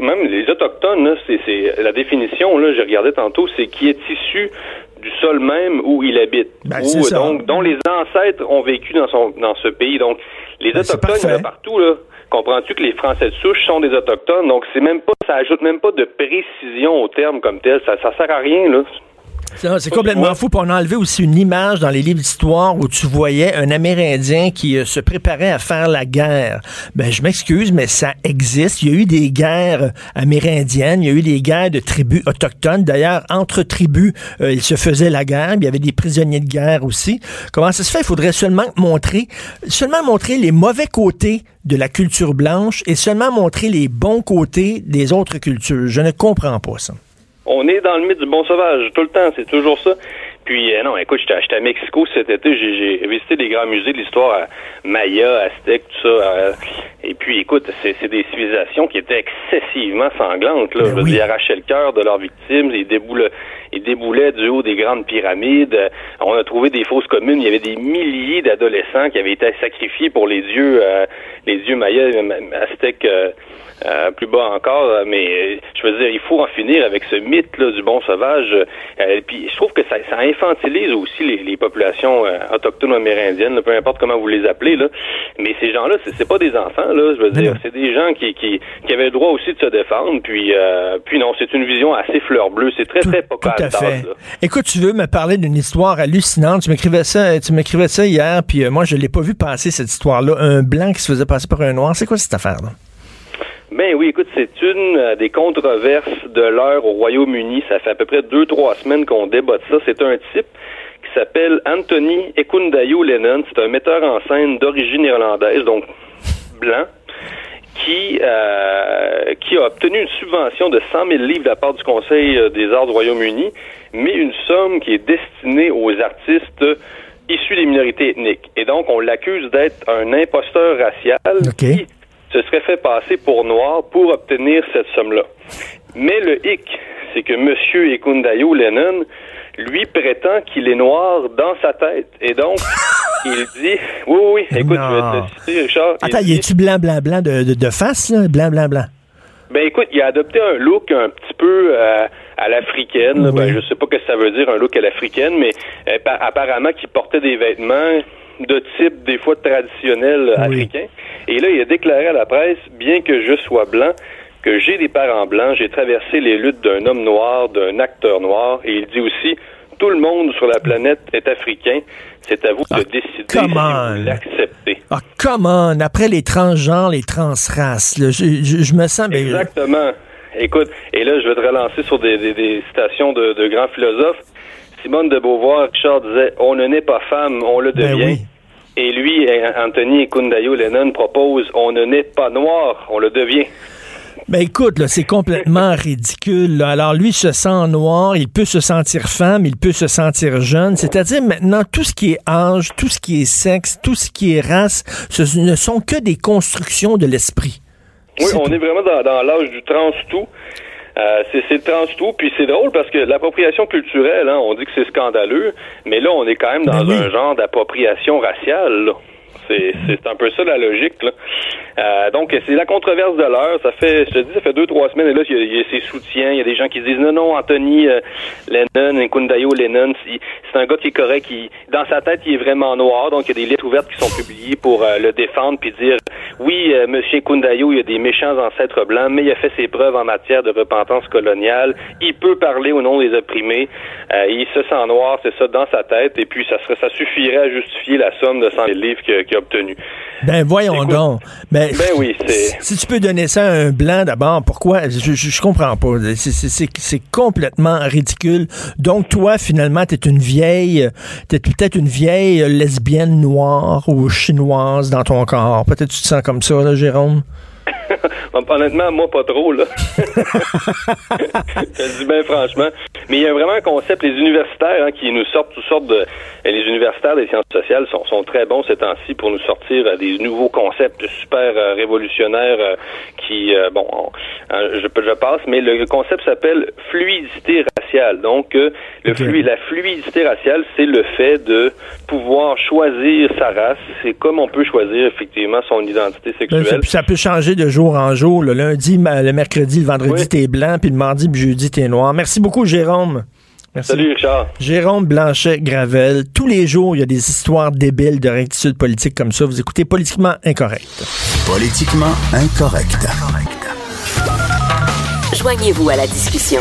même les autochtones, c'est la définition, là, j'ai regardé tantôt, c'est qui est issu du sol même où il habite, ben, donc dont les ancêtres ont vécu dans son dans ce pays. Donc les ben, autochtones, il y en a partout là. Comprends-tu que les Français de souche sont des autochtones, donc c'est même pas, ça ajoute même pas de précision au terme comme tel. Ça, ça sert à rien là. C'est complètement fou. on a enlevé aussi une image dans les livres d'histoire où tu voyais un Amérindien qui euh, se préparait à faire la guerre. Ben, je m'excuse, mais ça existe. Il y a eu des guerres amérindiennes, il y a eu des guerres de tribus autochtones. D'ailleurs, entre tribus, euh, il se faisait la guerre. Il y avait des prisonniers de guerre aussi. Comment ça se fait? Il faudrait seulement montrer, seulement montrer les mauvais côtés de la culture blanche et seulement montrer les bons côtés des autres cultures. Je ne comprends pas ça. On est dans le mythe du bon sauvage tout le temps, c'est toujours ça. Puis euh, non, écoute, j'étais à Mexico cet été, j'ai visité les grands musées de l'histoire, Maya, Aztec, tout ça. Euh, et puis écoute, c'est des civilisations qui étaient excessivement sanglantes. Là. Ben ils arrachaient le cœur de leurs victimes, ils déboulaient, ils déboulaient du haut des grandes pyramides. On a trouvé des fausses communes. Il y avait des milliers d'adolescents qui avaient été sacrifiés pour les dieux, euh, les dieux mayas, aztèques. Euh, plus bas encore, mais euh, je veux dire, il faut en finir avec ce mythe-là du bon sauvage. Euh, puis je trouve que ça, ça infantilise aussi les, les populations autochtones amérindiennes, peu importe comment vous les appelez. Là. Mais ces gens-là, c'est pas des enfants, là, je veux dire, c'est des gens qui, qui, qui, avaient le droit aussi de se défendre. Puis, puis non, c'est une vision assez fleur bleue. C'est très, très pas Tout à fait. Écoute, tu veux me parler d'une histoire hallucinante. Tu m'écrivais ça, tu m'écrivais ça hier, puis moi, je l'ai pas vu passer, cette histoire-là. Un blanc qui se faisait passer par un noir. C'est quoi cette affaire-là? Ben oui, écoute, c'est une euh, des controverses de l'heure au Royaume-Uni. Ça fait à peu près deux, trois semaines qu'on débat ça. C'est un type qui s'appelle Anthony Ekundayo Lennon. C'est un metteur en scène d'origine irlandaise, donc blanc. qui, euh, qui a obtenu une subvention de 100 000 livres de la part du Conseil euh, des arts du Royaume-Uni, mais une somme qui est destinée aux artistes issus des minorités ethniques. Et donc, on l'accuse d'être un imposteur racial OK. qui se serait fait passer pour noir pour obtenir cette somme-là. Mais le hic, c'est que M. Ekundayo Lennon, lui, prétend qu'il est noir dans sa tête. Et donc, il dit... Oui, oui, oui, écoute, je vais te citer, Richard. il Attends, dit- y est-tu blanc, blanc, blanc de, de, de face, là? Blanc, blanc, blanc. Ben écoute, il a adopté un look un petit peu euh, à l'africaine. là. Oui. Ben, je sais pas ce que ça veut dire un look à l'africaine, mais euh, pa- apparemment qu'il portait des vêtements de type des fois traditionnel Oui. africain. Et là, il a déclaré à la presse, bien que je sois blanc, que j'ai des parents blancs, j'ai traversé les luttes d'un homme noir, d'un acteur noir, et il dit aussi tout le monde sur la planète est africain. C'est à vous de décider si Ah, come on. vous l'acceptez. Ah, come on! Après les transgenres, les transraces, là, je, je- je me sens... ben, Exactement. Écoute, et là, je vais te relancer sur des, des- des citations de, de grands philosophes. Simone de Beauvoir, Richard disait On ne naît pas femme, on le Ben devient. oui. Et lui, Anthony Kundayo Lennon propose On ne naît pas noir, on le devient. Ben écoute, là, c'est complètement ridicule. là. Alors lui se sent noir, il peut se sentir femme, il peut se sentir jeune. C'est-à-dire maintenant tout ce qui est âge, tout ce qui est sexe, tout ce qui est race, ce ne sont que des constructions de l'esprit. Oui, on tout. est vraiment dans, dans l'âge du trans-tout. Euh, c'est trans-tout, puis c'est drôle parce que l'appropriation culturelle, hein, on dit que c'est scandaleux, mais là, on est quand même dans Ben oui. un genre d'appropriation raciale. là. C'est un peu ça la logique. Là. Euh, donc, c'est la controverse de l'heure. Ça fait, je te dis, ça fait deux, trois semaines, et là, il y, a- il y a ses soutiens. Il y a des gens qui disent non, non, Anthony euh, Lennon, Kundayo Lennon, c'est un gars qui est correct. Il, dans sa tête, il est vraiment noir. Donc, il y a des lettres ouvertes qui sont publiées pour euh, le défendre puis dire oui, euh, Monsieur Kundayo, il a des méchants ancêtres blancs, mais il a fait ses preuves en matière de repentance coloniale. Il peut parler au nom des opprimés. Euh, il se sent noir, c'est ça, dans sa tête. Et puis, ça serait, ça suffirait à justifier la somme de 100 000 livres que- qu'il a obtenu. Ben voyons Écoute, donc. Ben, Ben oui, c'est. si tu peux donner ça à un blanc d'abord, pourquoi? Je, je, je comprends pas. C'est complètement ridicule. Donc toi, finalement, t'es une vieille, t'es peut-être une vieille lesbienne noire ou chinoise dans ton corps. Peut-être tu te sens comme ça, là, Jérôme? Honnêtement, moi, pas trop, là. Je le dis bien franchement. Mais il y a vraiment un concept, les universitaires hein, qui nous sortent toutes sortes de... Les universitaires des sciences sociales sont, sont très bons ces temps-ci pour nous sortir euh, des nouveaux concepts super euh, révolutionnaires euh, qui... euh, bon, on- euh, je, je passe, mais le concept s'appelle fluidité raciale. Donc, le Ok. flui- la fluidité raciale, c'est le fait de pouvoir choisir sa race. C'est comme on peut choisir effectivement son identité Ben, ça, sexuelle. ça peut changer de jour en jour. Le lundi, le mercredi, le vendredi, Oui. t'es blanc, puis le mardi, puis le jeudi, t'es noir. Merci beaucoup, Jérôme. Merci. Salut Richard. Jérôme Blanchet-Gravel. Tous les jours, il y a des histoires débiles de rectitude politique comme ça. Vous écoutez Politiquement Incorrect. Politiquement incorrect. Joignez-vous à la discussion.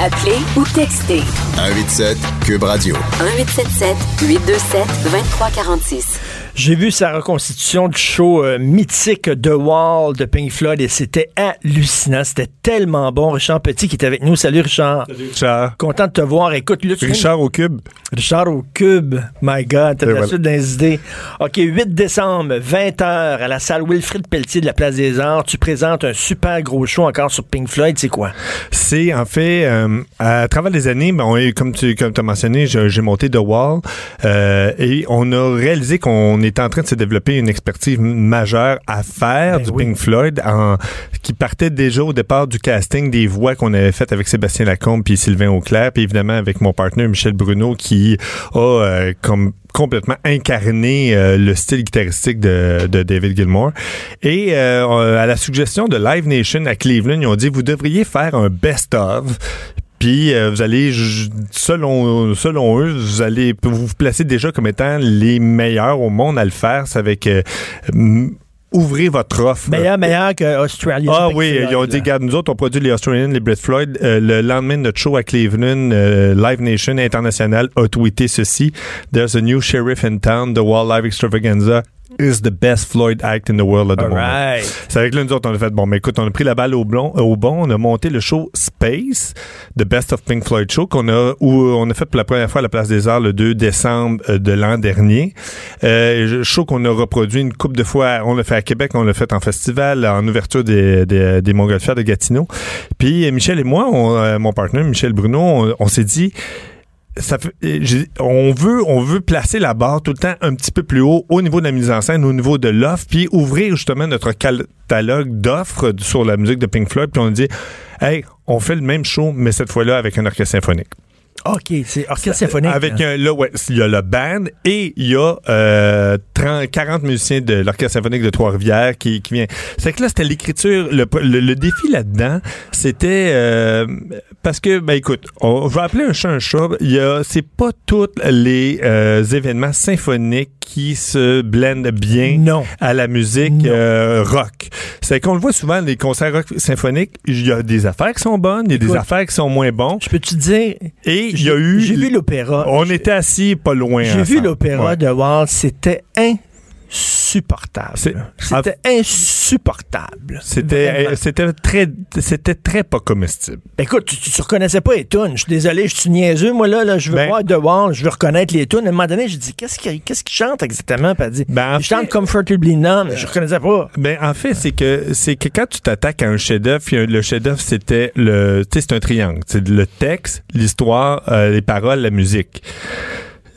Appelez ou textez 187 Cube Radio. 1877 827 2346. J'ai vu sa reconstitution du show euh, mythique The Wall de Pink Floyd et c'était hallucinant. C'était tellement bon. Richard Petit qui est avec nous. Salut Richard. Richard. Content de te voir. Écoute, de- Richard au cube. Richard au cube. My God, t'as la voilà. suite des idées. OK, 8 décembre, 20h, à la salle Wilfrid Pelletier de la Place des Arts. Tu présentes un super gros show encore sur Pink Floyd. C'est quoi? C'est en fait, euh, à travers les années, ben, on est- comme tu comme as mentionné, j'ai j'ai monté The Wall euh, et on a réalisé qu'on était en train de se développer une expertise majeure à faire Ben du oui. Pink Floyd, en, qui partait déjà au départ du casting des voix qu'on avait faites avec Sébastien Lacombe puis Sylvain Auclair, puis évidemment avec mon partenaire Michel Bruno qui a euh, comme complètement incarné euh, le style guitaristique de, de David Gilmour. Et euh, à la suggestion de Live Nation à Cleveland, ils ont dit vous devriez faire un best-of. Puis euh, vous allez, selon selon eux, vous allez vous vous placer déjà comme étant les meilleurs au monde à le faire. C'est avec euh, ouvrez votre offre. Meilleur, meilleur que Australia. Ah oui, Floyd, ils ont dit, regarde, nous autres, on produit les Australians, les Brett Floyd. Euh, le lendemain de notre show à Cleveland, euh, Live Nation International a tweeté ceci. There's a new sheriff in town, the Wall Live Extravaganza is the best Floyd act in the world at the All moment. right. C'est avec là, nous autres, on a fait, bon, mais écoute, on a pris la balle au, blond, au bon, on a monté le show Space, The Best of Pink Floyd Show, qu'on a, où on a fait pour la première fois à la Place des Arts le 2 décembre euh, de l'an dernier. Euh, show qu'on a reproduit une couple de fois, on l'a fait à Québec, on l'a fait en festival, en ouverture des, des, des Montgolfières de Gatineau. Puis euh, Michel et moi, on, euh, mon partenaire Michel Bruno, on, on s'est dit, on veut on veut placer la barre tout le temps un petit peu plus haut au niveau de la mise en scène, au niveau de l'offre, puis ouvrir justement notre catalogue d'offres sur la musique de Pink Floyd, puis on dit hey, on fait le même show mais cette fois-là avec un orchestre symphonique. OK, c'est orchestre symphonique. Avec hein. un là ouais, il y a le band et il y a euh, 30 40 musiciens de l'orchestre symphonique de Trois-Rivières qui qui vient. C'est que là c'était l'écriture le, le, le défi là-dedans, c'était euh, parce que ben écoute, on va appeler un chat un chat, il y a c'est pas tous les euh, événements symphoniques qui se blendent bien Non. à la musique euh, rock. C'est qu'on le voit souvent les concerts rock symphoniques, il y a des affaires qui sont bonnes, il y a des affaires qui sont moins bons Je peux-tu dire, et y a eu j'ai vu l'opéra. on était assis pas loin. J'ai vu ensemble. l'opéra Ouais. de Walt, c'était insupportable. C'était insupportable. C'était euh, c'était très c'était très pas comestible. Écoute, tu, tu reconnaissais pas les tunes. Je suis désolé, je suis niaiseux. Moi, là, là je veux Ben- voir je veux reconnaître les tunes. À un moment donné, j'ai dit, qu'est-ce qu'il qu'est-ce chante exactement? Elle dit, Ben, il chante fait- Comfortably Numb. Je reconnaissais pas. Ben en fait, c'est que c'est que quand tu t'attaques à un chef-d'œuvre, le chef-d'œuvre c'était le tu sais c'est un triangle, c'est le texte, l'histoire, euh, les paroles, la musique.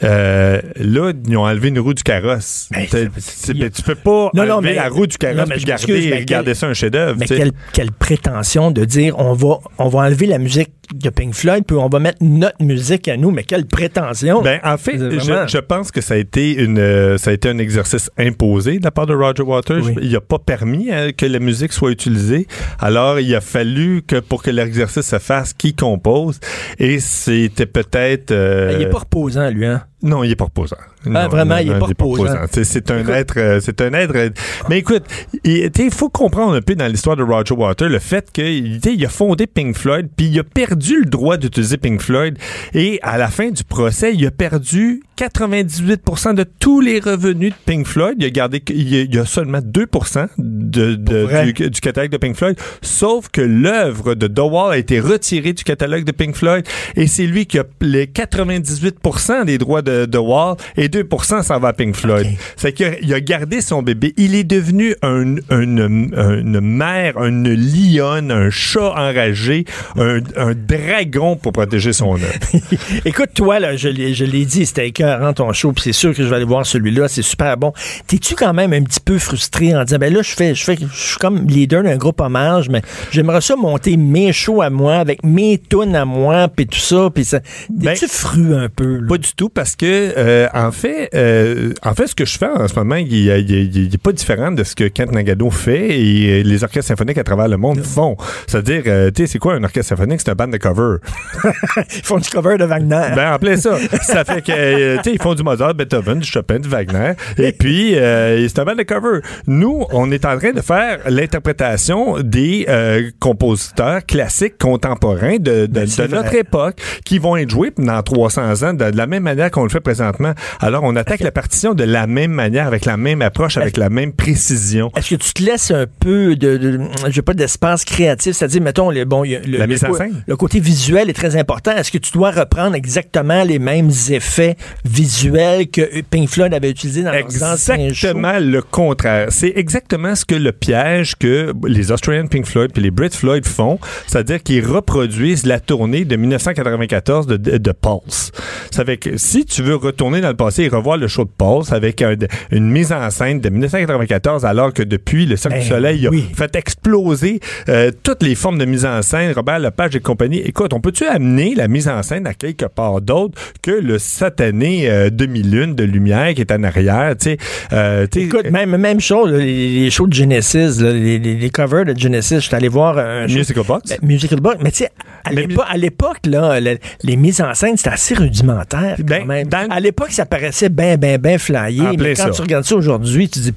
Euh, là, ils ont enlevé une roue du carrosse. Ben, tu peux pas Non, non, enlever mais- la roue du non, carrosse mais m'excuse, garder, mais quel- ça un chef-d'œuvre. Mais quelle, quelle prétention de dire, on va, on va enlever la musique de Pink Floyd, puis on va mettre notre musique à nous. Mais quelle prétention! Ben, en fait, je, pense que ça a été une, euh, ça a été un exercice imposé de la part de Roger Waters. Oui. Il n'a pas permis euh, que la musique soit utilisée. Alors, il a fallu que pour que l'exercice se fasse, qui compose. Et c'était peut-être. euh, il est pas reposant, lui, hein? Non, il est pas reposant. Non, Ah, vraiment, il est pas reposant. C'est, c'est un être, euh, c'est un être. euh, Mais écoute, il faut comprendre un peu dans l'histoire de Roger Waters le fait qu'il a fondé Pink Floyd, puis il a perdu le droit d'utiliser Pink Floyd, et à la fin du procès, il a perdu 98% de tous les revenus de Pink Floyd. Il a gardé, il a, il y a seulement 2% de, du, du catalogue de Pink Floyd, sauf que l'œuvre de Wall a été retirée du catalogue de Pink Floyd, et c'est lui qui a les 98% des droits de The Wall, et 2% s'en va à Pink Floyd. Ok. C'est qu'il a gardé son bébé. Il est devenu un, un- un- une mère, une lionne, un chat enragé, un, un dragon pour protéger son œuvre. Écoute, toi, là, je l'ai, je l'ai dit, c'était écœurant ton show, puis c'est sûr que je vais aller voir celui-là, c'est super bon. T'es-tu quand même un petit peu frustré en disant, ben là, je fais, je fais, je suis comme leader d'un groupe hommage, mais j'aimerais ça monter mes shows à moi, avec mes tunes à moi, puis tout ça, puis ça. T'es-tu Ben, fru un peu, là? Pas du tout, parce que euh, en fait, euh, en fait, ce que je fais en ce moment, il, il- il- il est pas différent de ce que Kent Nagano fait et euh, les orchestres symphoniques à travers le monde font. C'est-à-dire, euh, tu sais, c'est quoi un orchestre symphonique? C'est un band de cover. Ils font du cover de Wagner. Ben, en plein ça. Ça fait que, tu sais, ils font du Mozart, Beethoven, du Chopin, du Wagner. Et puis, c'est un band de cover. Nous, on est en train de faire l'interprétation des compositeurs classiques contemporains de, de, Ben, de notre époque qui vont être joués dans 300 ans de, de la même manière qu'on le fait présentement. Alors, on attaque la partition de la même manière, avec la même approche, avec la même précision. Est-ce que tu te laisses un peu de, de je veux pas d'espace créatif, c'est-à-dire mettons le bon le, La le mise en co- scène. le côté visuel est très important. Est-ce que tu dois reprendre exactement les mêmes effets visuels que Pink Floyd avait utilisés dans? Exactement le contraire. C'est exactement ce que le piège que les Australian Pink Floyd puis les Brit Floyd font, c'est-à-dire qu'ils reproduisent la tournée de 1994 de, de, de Pulse. Ça fait que si tu veux retourner dans le passé et revoir le show de Pulse avec un- une mise en scène de 1994, alors que depuis le Cirque Ben du Soleil a fait exploser euh, toutes les formes de mise en scène, Robert Lepage et compagnie. Écoute, on peut-tu amener la mise en scène à quelque part d'autre que le satané euh, demi-lune de lumière qui est en arrière, tu sais? euh, tu Écoute, même, même chose, les, les shows de Genesis, là, les, les- les covers de Genesis, je suis allé voir un show- Musical Box? Ben, Musical Box, mais tu sais, à l'époque, les mises en scène, c'était assez rudimentaire, quand Ben, même. Dans- À l'époque, ça paraissait bien, bien, bien flyé, plein mais quand ça. tu regardes ça aujourd'hui, tu dis,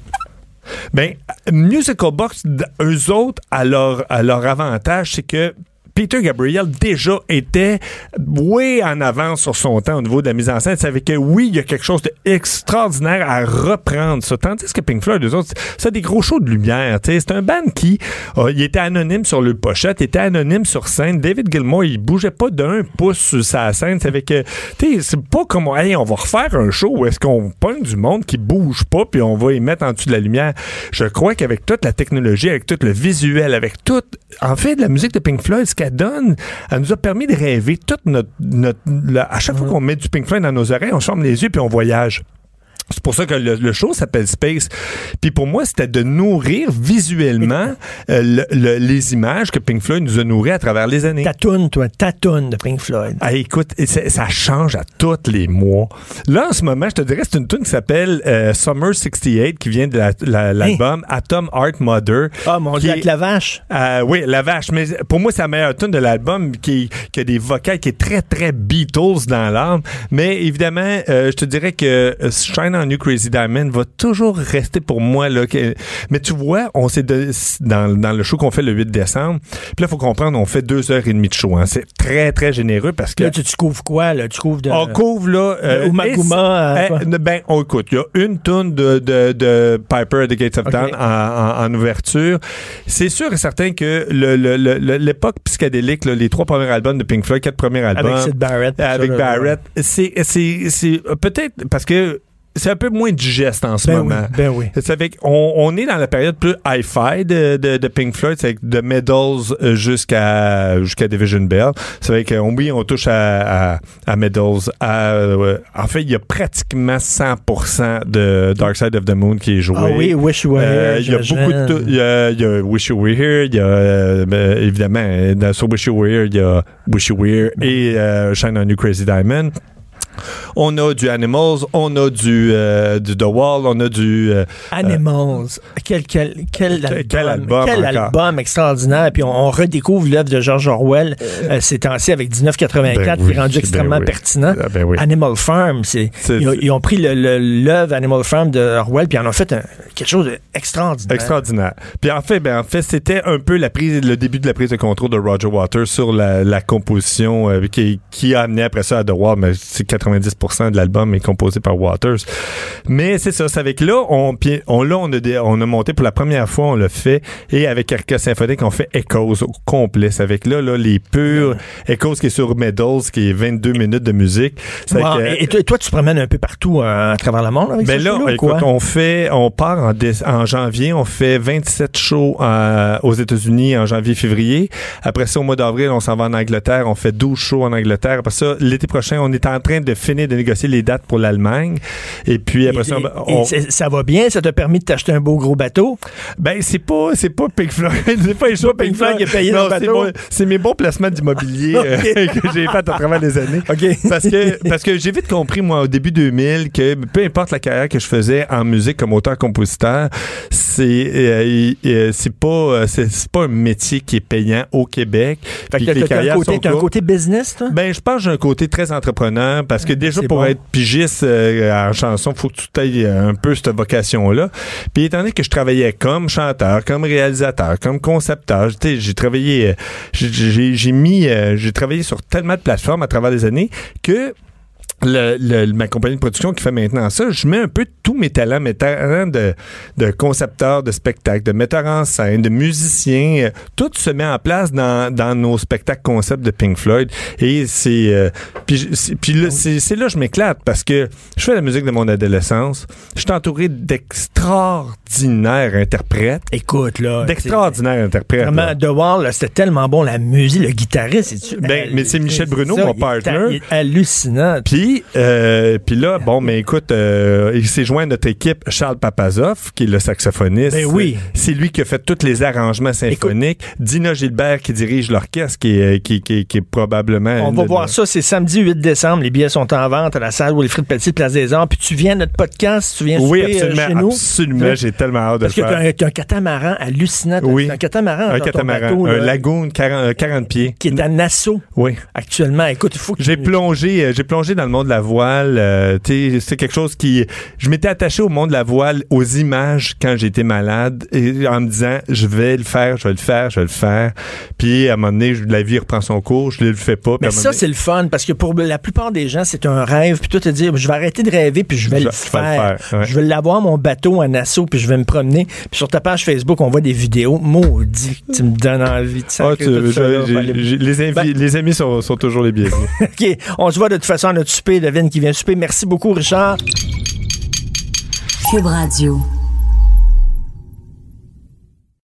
Ben, Musical Box, eux autres, à leur, à leur avantage, c'est que Peter Gabriel déjà était way en avance sur son temps au niveau de la mise en scène. savait que oui, il y a quelque chose d'extraordinaire à reprendre ça. Tandis que Pink Floyd, eux autres, c'est des gros shows de lumière. C'est un band qui euh, il était anonyme sur le pochette, il était anonyme sur scène. David Gilmour, il bougeait pas d'un pouce sur sa scène. C'est avec, c'est pas comme, hey, on va refaire un show où est-ce qu'on pogne du monde qui bouge pas puis on va y mettre en dessous de la lumière. Je crois qu'avec toute la technologie, avec tout le visuel, avec tout, en fait, la musique de Pink Floyd, ce qu'elle donne, elle nous a permis de rêver toute notre, notre à chaque fois qu'on met du Pink Floyd dans nos oreilles, on ferme les yeux puis on voyage. C'est pour ça que le, show s'appelle Space. Puis pour moi, c'était de nourrir visuellement euh, les images que Pink Floyd nous a nourries à travers les années. Tatoune, toi, tatoune de Pink Floyd. Ah, écoute, ça change à tous les mois. Là, en ce moment, je te dirais, c'est une tune qui s'appelle euh, Summer 68, qui vient de l'album Atom Art Mother. Ah, mon Dieu, avec la vache. Euh, oui, la vache. Mais pour moi, c'est la meilleure tune de l'album qui, qui, a des vocales qui est très, très Beatles dans l'âme. Mais évidemment, je te dirais que Shine New Crazy Diamond va toujours rester pour moi. Là, mais tu vois, on s'est dans, dans le show qu'on fait le 8 décembre. Puis là, il faut comprendre, on fait deux heures et demie de show. Hein. C'est très, très généreux parce que... Là, tu, couvres quoi? Là? Tu couvres de... On couvre, là... Euh, Maguma, eh, ben, on écoute. Il y a une tonne de, de, de, Piper at the Gates of Town en, en, ouverture. C'est sûr et certain que l'époque le, psychédélique, là, les trois premiers albums de Pink Floyd, quatre premiers albums... Avec Sid Barrett. Avec Barrett. C'est peut-être parce que c'est un peu moins digeste en ce ben moment. Oui, ben oui. Ça fait on est dans la période plus hi-fi de, de, de, Pink Floyd, c'est de Medals euh, jusqu'à jusqu'à Division Bell. Ça fait qu'on oui, on touche à, à, à euh, en fait, il y a pratiquement 100% de Dark Side of the Moon qui est joué. Ah oui, Wish You Were euh, Here. Il y a beaucoup de il y a, il y a Wish You Were Here. Il y a euh, ben, évidemment dans, sur Wish You Were Here, il y a Wish You Were Here et Shine on You Crazy Diamond. On a du Animals, on a du, euh, du The Wall, on a du... Euh, Animals. quel, quel, quel, album, quel album, extraordinaire. Puis on, redécouvre l'œuvre de George Orwell euh, ces temps-ci avec 1984 ben qui est rendu ben extrêmement pertinent. Ah, ben oui. Animal Farm, c'est, ils, ont pris l'œuvre Animal Farm de Orwell puis ils en ont fait quelque chose d'extraordinaire. Extraordinaire. Puis en fait, ben, en fait c'était un peu la prise, le début de la prise de contrôle de Roger Waters sur la, la composition qui, qui a amené après ça à The Wall, mais c'est 90% de l'album est composé par Waters. Mais c'est ça, c'est avec là, on, on, là, on a, on a monté pour la première fois, on l'a fait, et avec Erika Symphonique, on fait Echoes au complet. C'est avec là, là, les purs Echoes qui est sur Medals, qui est 22 minutes de musique. et, toi, tu te promènes un peu partout euh, à travers le monde avec ben là, écoute, on fait, on part en, en janvier, on fait 27 shows euh, aux États-Unis en janvier-février. Après ça, au mois d'avril, on s'en va en Angleterre, on fait 12 shows en Angleterre. Après ça, l'été prochain, on est en train de finir de négocier les dates pour l'Allemagne. Et puis après ça, ça va bien, ça t'a permis de t'acheter un beau gros bateau? Ben c'est pas c'est pas Pink Floyd, c'est pas les Pink Floyd qui a payé non, le bateau? C'est mes bons placements d'immobilier euh, que j'ai fait à travers les années. Parce que parce que j'ai vite compris moi au début 2000 que peu importe la carrière que je faisais en musique comme auteur-compositeur, c'est euh, euh, c'est pas c'est pas un métier qui est payant au Québec. Fait que t'as un, côté, un côté business, toi? Ben je pense que j'ai un côté très entrepreneur parce que déjà pour être pigiste euh, en chanson, faut que tu aies un peu cette vocation-là. Puis étant donné que je travaillais comme chanteur, comme réalisateur, comme concepteur, j'ai travaillé, euh, j'ai mis, euh, j'ai travaillé sur tellement de plateformes à travers les années que le, ma compagnie de production qui fait maintenant ça, je mets un peu tous mes talents, mes talents de, de concepteur de spectacle, de metteur en scène, de musicien, euh, tout se met en place dans, dans nos spectacles concepts de Pink Floyd. Et c'est euh, puis, puis c'est là que je m'éclate parce que je fais la musique de mon adolescence. Je suis entouré d'extraordinaires interprètes. Écoute là, d'extraordinaires interprètes. Vraiment, The Wall, c'était tellement bon la musique, le guitariste. Ben, mais c'est Michel Bruno, mon partner. hallucinant. Puis euh, puis, là, bon, mais écoute, euh, il s'est joint à notre équipe Charles Papazov, qui est le saxophoniste. Ben oui. C'est lui qui a fait tous les arrangements symphoniques. Dina Gilbert qui dirige l'orchestre, qui est, qui, qui, est probablement. On va voir ça, c'est samedi 8 décembre. Les billets sont en vente à la salle Wilfrid Petit, Place des Arts. Puis tu viens à notre podcast, tu viens oui, souper, absolument, chez nous. Absolument, j'ai tellement hâte de Parce le faire. Parce que tu as, un catamaran hallucinant. Oui. un catamaran. Un catamaran. un lagoon 40, 40, pieds. Qui est à Nassau. Oui. Actuellement. Écoute, il faut que J'ai plongé, j'ai plongé dans le monde monde de la voile. Euh, c'est quelque chose qui... Je m'étais attaché au monde de la voile, aux images quand j'étais malade, et en me disant, je vais le faire, je vais le faire, je vais le faire. Puis à un moment donné, la vie reprend son cours, je ne le fais pas. Mais ça, c'est le fun, parce que pour la plupart des gens, c'est un rêve. Puis toi, te dire, je vais arrêter de rêver, puis je vais le faire. Je vais l'avoir, mon bateau en assaut, puis je vais me promener. Puis sur ta page Facebook, on voit des vidéos. Maudit, tu me donnes envie de ça. les, amis sont, sont toujours les bienvenus. OK. On se voit de toute façon à notre souper, Devine qui vient souper. Merci beaucoup, Richard. Cube Radio.